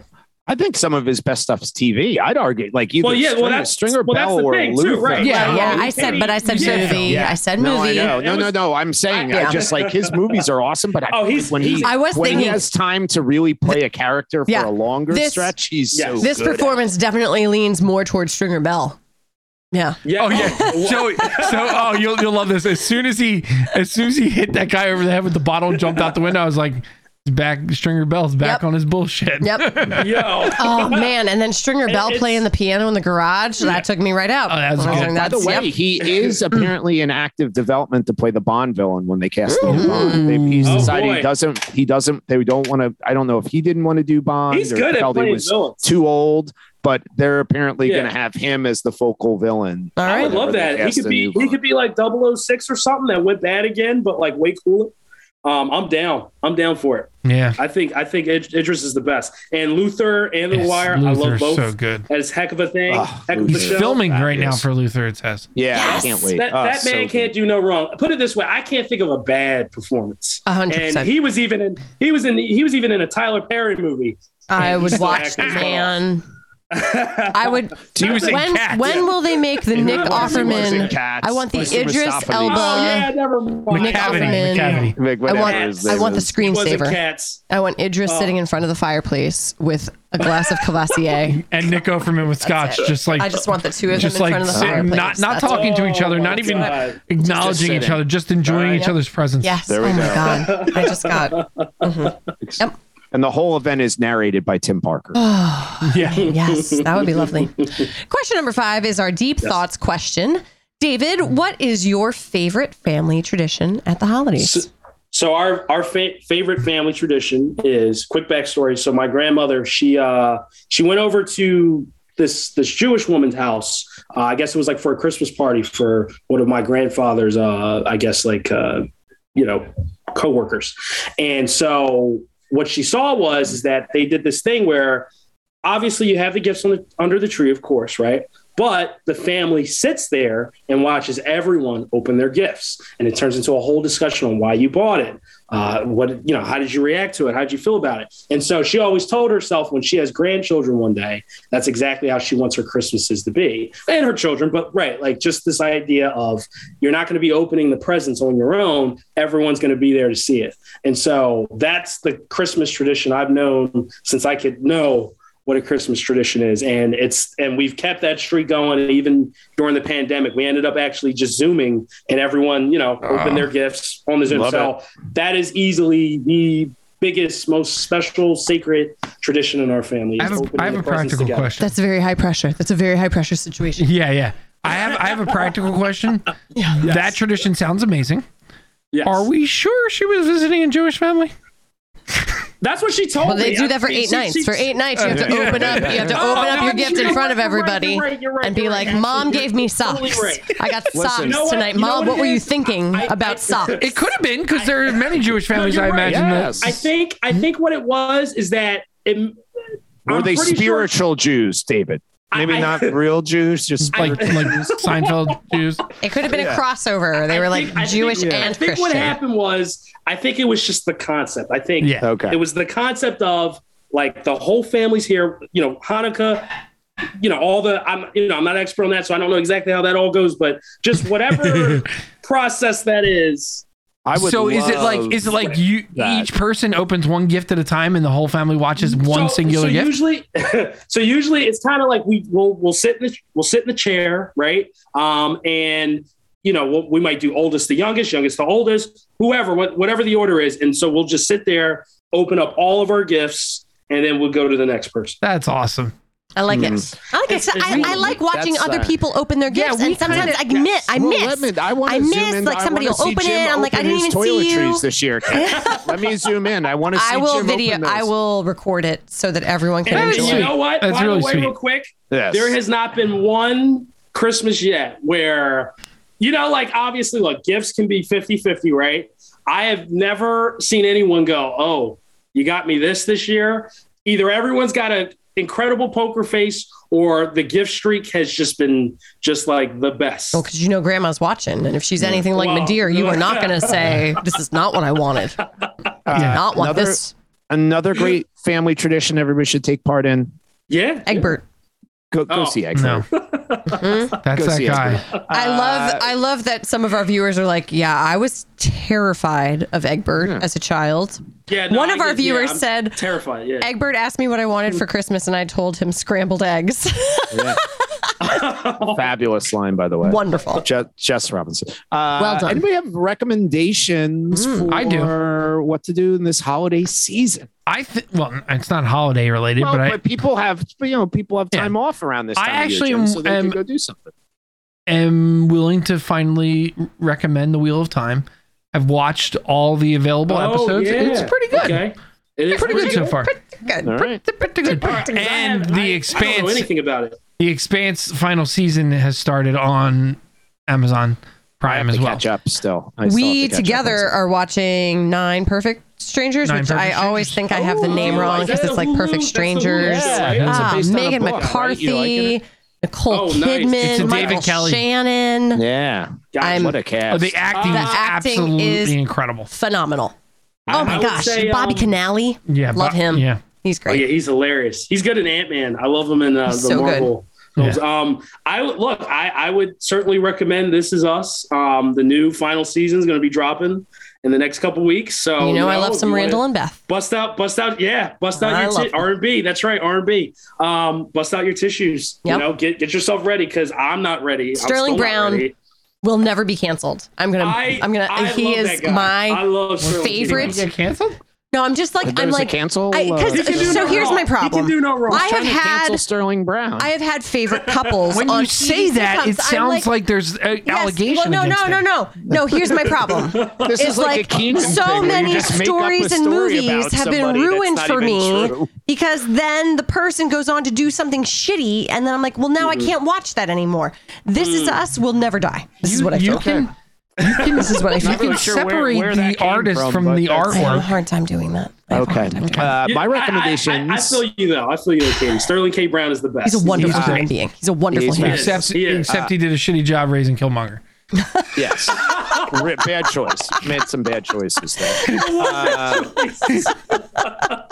I think some of his best stuff is TV. I'd argue, like you. Well, yeah, well, Stringer, that's- Stringer well, that's Bell the or thing, too, Luther. right. Yeah, Yeah, yeah. I said, but I said yeah. movie. Yeah. I said No, I movie. know. No, no, was- no. I'm saying, I- I just like his movies are awesome, but I, [laughs] Oh, he's- when he I was when thinking he has time to really play a character for Yeah. a longer This- stretch, he's Yes. so this good at performance definitely leans more towards Stringer Bell. Yeah. Yeah. Oh yeah. [laughs] So so oh you'll you'll love this. As soon as he as soon as he hit that guy over the head with the bottle and jumped out the window, I was like, he's back Stringer Bell's back Yep. on his bullshit. Yep. [laughs] Yo. Oh man, and then Stringer Bell It's- playing the piano in the garage. That took me right out. Oh, that was I good. like, By the way, yep. he [laughs] is apparently in active development to play the Bond villain when they cast him. Bond. They, he's Oh, decided boy. he doesn't. He doesn't. They don't want to. I don't know if he didn't want to do Bond. He's or good at felt he playing was villains. too old. But they're apparently Yeah. going to have him as the focal villain. All I would love that. He could be he Bond. could be like 006 or something that went bad again, but like way cooler. Um, I'm down. I'm down for it. Yeah. I think I think Id- Idris is the best. And Luther and The Yes, Wire, I love both. so good. As heck of a thing. Oh, heck of a He's show. filming right now Fabulous. for Luther, it says. Yeah, Yes. I can't wait. That, Oh, that man good. can't do no wrong. Put it this way, I can't think of a bad performance. Hundred And percent. he was even in he was in he was even in a Tyler Perry movie. I And he would still watch acted well. man. I would. [laughs] He was in When Cats. when will they make the Nick was- he was in Offerman? Cats. I want the Idris Elba. Oh yeah, never mind. Nick Macavity. Offerman. Macavity. I want. I want the is. He was in screensaver. I want Idris Oh. sitting in front of the fireplace with a glass of [laughs] Courvoisier. And Nick Offerman with scotch, just like I just want the two of them just in like front of the sitting, fireplace. not not That's talking to each other, Oh, not even God. acknowledging each sitting. other, just enjoying All each right. other's presence. Yes. There oh we my god. I just got. [laughs] Mm-hmm. Yep. And the whole event is narrated by Tim Parker. [sighs] [sighs] Yeah. Yes, that would be lovely. [laughs] Question number five is our deep thoughts question. David, what is your favorite family tradition at the holidays? So our our fa- favorite family tradition is quick backstory. So my grandmother, she uh she went over to this this Jewish woman's house. Uh, I guess it was like for a Christmas party for one of my grandfather's. Uh, I guess like uh, you know coworkers, and so what she saw was is that they did this thing where obviously you have the gifts the, under the tree, of course, right? But the family sits there and watches everyone open their gifts, and it turns into a whole discussion on why you bought it. Uh, what you know, how did you react to it? How did you feel about it? And so she always told herself when she has grandchildren one day, that's exactly how she wants her Christmases to be, and her children. But right, like just this idea of you're not going to be opening the presents on your own. Everyone's going to be there to see it. And so that's the Christmas tradition I've known since I could know what a Christmas tradition is. And it's and we've kept that streak going even during the pandemic. We ended up actually just zooming and everyone, you know, opened ah. their gifts on the Zoom. Love So that is easily the biggest, most special, sacred tradition in our family. I have a, have a practical together. question. That's a very high pressure. That's a very high pressure situation. Yeah, yeah. I have I have a practical question. [laughs] yeah. That tradition sounds amazing. Yes. Are we sure she was visiting a Jewish family? That's what she told Well, me. Well, they do that for eight she- nights. she- For eight nights, you have to Yeah. open up. You have to oh, open up your gift in front of everybody You're right, you're right, and be you're like, "Mom gave me Totally socks. right. I got Listen. socks You know tonight, You know Mom. what What were you thinking I- about I- socks?" It could have been because there are many [laughs] Jewish families you're I right. imagine Yes. I think I think what it was is that it, Were I'm they pretty sure- spiritual Jews, David? Maybe I- not [laughs] real Jews, just like spiritual. like Seinfeld Jews. It could have been Yeah. a crossover. They I were like think- I think- Jewish I and think Christian. what happened was I think it was just the concept. I think Yeah. Okay. it was the concept of like the whole family's here. You know, Hanukkah. You know, all the I'm you know I'm not an expert on that, so I don't know exactly how that all goes, but just whatever [laughs] process that is. I would So is it like is it like you that. each person opens one gift at a time and the whole family watches one so, singular so gift? Usually, [laughs] so usually it's kind of like we we'll we'll sit in the we'll sit in the chair, right? Um, and you know we'll, we might do oldest to youngest, youngest to oldest, whoever, what, whatever the order is, and so we'll just sit there, open up all of our gifts, and then we'll go to the next person. That's awesome. I like it. I like it. It's- it's I, I really- like watching that's, other uh, people open their gifts, we and sometimes kinda- I miss. I Well, miss. let me, I want I to miss, in. like, I somebody wanna will see open Jim it, I'm like, I open didn't his even see toiletries you. this year. [laughs] Kat. let me zoom in. I want to see I will Jim video. open I will record it so that everyone can That is And enjoy. you know what? That's By really the way, sweet. real quick, Yes. there has not been one Christmas yet where, you know, like obviously, look, gifts can be 50 50, right? I have never seen anyone go, oh, you got me this this year. Either everyone's got an incredible poker face or the gift streak has just been just like the best. Well, because you know grandma's watching, and if she's anything like Well, Ma'Dere, you are not going [laughs] to say, "This is not what I wanted." I [laughs] Uh, not want another, this. Another great [gasps] family tradition everybody should take part in. Yeah. Egbert. Go, go Oh, see Egbert. No, that's Go that guy. Egbert. I love Uh, I love that some of our viewers are like, yeah, I was terrified of Egbert Yeah. as a child. Yeah. no, One I of our get- yeah, viewers I'm said terrified. Yeah. Egbert asked me what I wanted for Christmas and I told him scrambled eggs. [laughs] Yeah. Fabulous line, by the way. Wonderful. Je- Jess Robinson. Uh, Well done. Anybody have recommendations Mm, for I do. what to do in this holiday season? I think. Well, it's not holiday related, Well, but I people have, you know, people have Yeah. time off around this I time actually year, Jim, am- so they can go do something. am willing to finally recommend the Wheel of Time. I've watched all the available Oh, episodes. yeah. It's pretty good. Okay. It is Pretty good so far. Good. All right. Pretty good. All right, 'cause And have- I- the I don't know Expanse. anything about it. The Expanse final season has started on Amazon I Prime have as to well. catch up still. I still We have to catch up together are watching Nine Perfect Strangers, Nine which Perfect I always think I have the Oh, name wrong because it's like Hulu? Perfect That's the Hulu Strangers. show, Yeah, Ah, based on a Megan book, right? You McCarthy, liking it? Nicole Oh, nice. Kidman, It's a Michael Kelly. Shannon. Yeah. Gotcha. I'm- What a cast. Oh, the acting The is acting absolutely is- incredible. Phenomenal. I- Oh my gosh. say, Bobby um, Cannavale. Yeah, Love but- him. Yeah, He's Oh great. yeah, he's hilarious. He's good in Ant Man. I love him in uh, the He's so good. Marvel. films. Um, I would look. I, I would certainly recommend This Is Us. Um, the new final season is going to be dropping in the next couple weeks. So you know, I love some Randall and Beth. Bust out, bust out, yeah, bust out I your love. R and B. That's right, R and B. Um, bust out your tissues. Yep. You know, get get yourself ready because I'm not ready. I'm Sterling still not Brown ready. Will never be canceled. I'm gonna. I, I'm gonna. I he is my I love favorite- Did get canceled? No, I'm just like I'm There's a like cancel. I- uh, He can do So no here's wrong. my problem. He can do no wrong. I have trying to cancel had Sterling Brown. I have had favorite couples. [laughs] When on you say TV that, it sounds like, there's an Yes. allegation Well, no, against no, no, no, no. Here's my problem. [laughs] this It's is like, like a Keenan so thing where you many just make up a stories and story movies have been ruined for me true. because then the person goes on to do something shitty, and then I'm like, well, now Mm-hmm. I can't watch that anymore. This Mm. is us. We'll never die. This is what I feel. you can This is what [laughs] I you can really sure where- separate where that the artist from, from, but the that's- I have a hard time doing that. I have a Okay. time doing. Uh, my I- I- recommendations. I, I, feel you though. I feel you, Katie. Sterling K. Brown is the best. He's a wonderful He's human being. He's a wonderful He's human being. Except, He is. except he did a shitty job raising Killmonger. [laughs] Yes. Bad choice. Made some bad choices there. [laughs] Uh,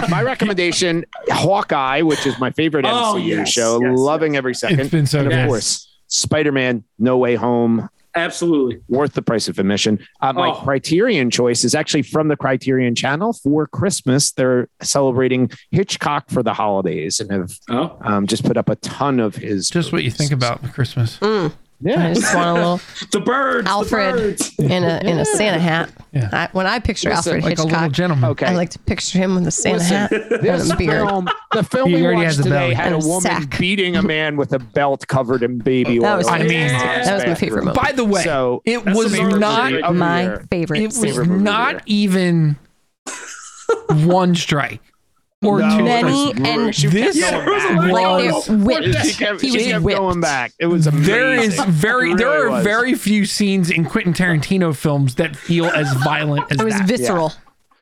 my recommendation, Hawkeye, which is my favorite Oh, MCU yes, show. yes, loving yes. every second. It's been so and of good. course, Spider-Man: No Way Home. Absolutely. Worth the price of admission. Uh, my Oh. Criterion choice is actually from the Criterion Channel for Christmas. They're celebrating Hitchcock for the holidays and have Oh. um, just put up a ton of his. Just what you think about Christmas. I Yeah. just want a little [laughs] The birds. Alfred. The birds. in a in a Santa hat. Yeah. I, when I picture Listen, Alfred Like a little Hitchcock, gentleman. Okay. I like to picture him with a Santa Listen, hat This and a beard. film, the film He we already watched has today belly. had a a woman sack. beating a man with a belt covered in baby That oil. was I mean, That was my favorite moment. By the way, So, it was not three. of the my favorite. it was favorite not even [laughs] one strike or No, two Many and She kept This going back. was whipped. She kept, He she was kept whipped. going back. It was amazing. There is very It there are was. very few scenes in Quentin Tarantino films that feel as violent as that. It was that. visceral.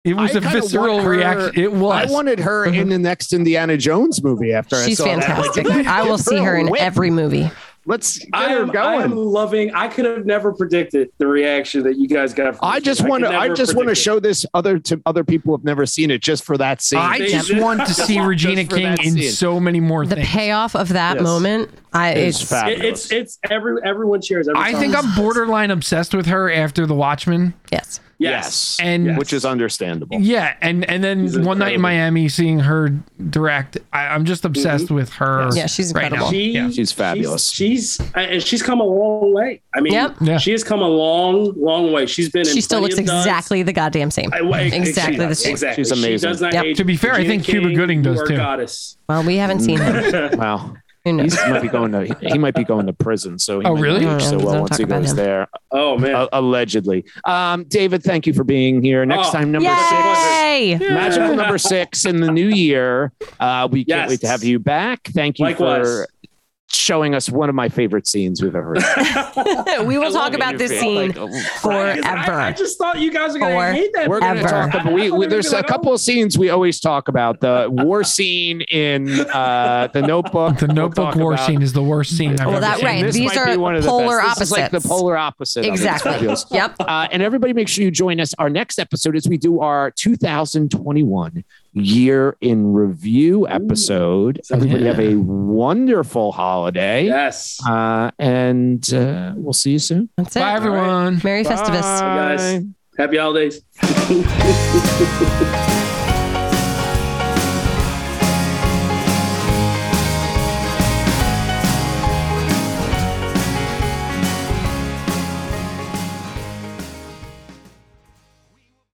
it was I a visceral her- reaction. It was. I wanted her in the next Indiana Jones movie after I She's saw that. fantastic. Like, I will see her in whip. every movie. Let's get I her am, I am loving. I could have never predicted the reaction that you guys got. From I just want to. could I just want to show this other to other people who've never seen it, just for that scene. I They just just- want to see Regina King in scene. so many more The things. payoff of that Yes. moment, I It's it's it's it's every everyone cheers. Every I time. think I'm borderline obsessed with her after The Watchmen. Yes. Yes. And Yes. which is understandable. Yeah, and and then She's one night in. Miami, seeing her direct, I, I'm just obsessed mm-hmm. with her. Yeah, she's right now. incredible. She, Yeah. She's fabulous. She's, she's and she's come a long way. I mean, Yep. Yeah. she has come a long, long way. She's been. In She still looks of exactly the goddamn same. I- well, exactly the same. Exactly. She's amazing. She does not Yep. age. To be fair, I Regina think Cuba Gooding does too. Goddess. Well, we haven't seen mm. her. [laughs] Wow. Who He might be going to. He might be going to prison. So he Oh, might really? not age so Oh, well once he goes him. there. Oh man. Uh, allegedly. Um, David, thank you for being here. Next Oh, time, number six. Yay! Magical number six in the new year. Uh, we can't wait to have you back. Thank you Likewise. for showing us one of my favorite scenes we've ever. [laughs] we will I talk about it. this Like, scene oh, forever. I, I just thought you guys were going to hate that. We're going to talk about. We, we, there's a couple of scenes we always talk about. The war scene in uh, the Notebook. The We'll Notebook war about- scene is the worst scene I've Well, ever that seen. right. This These might be are one of the polar best. This is like the polar opposite. of it. Exactly. Yep. Uh, and everybody, make sure you join us. Our next episode is we do our 2021 year in review episode. Everybody have a wonderful holiday. Yes. Uh, and uh, we'll see you soon. That's it. Bye, everyone. Merry Festivus. Bye, guys. Happy holidays. [laughs]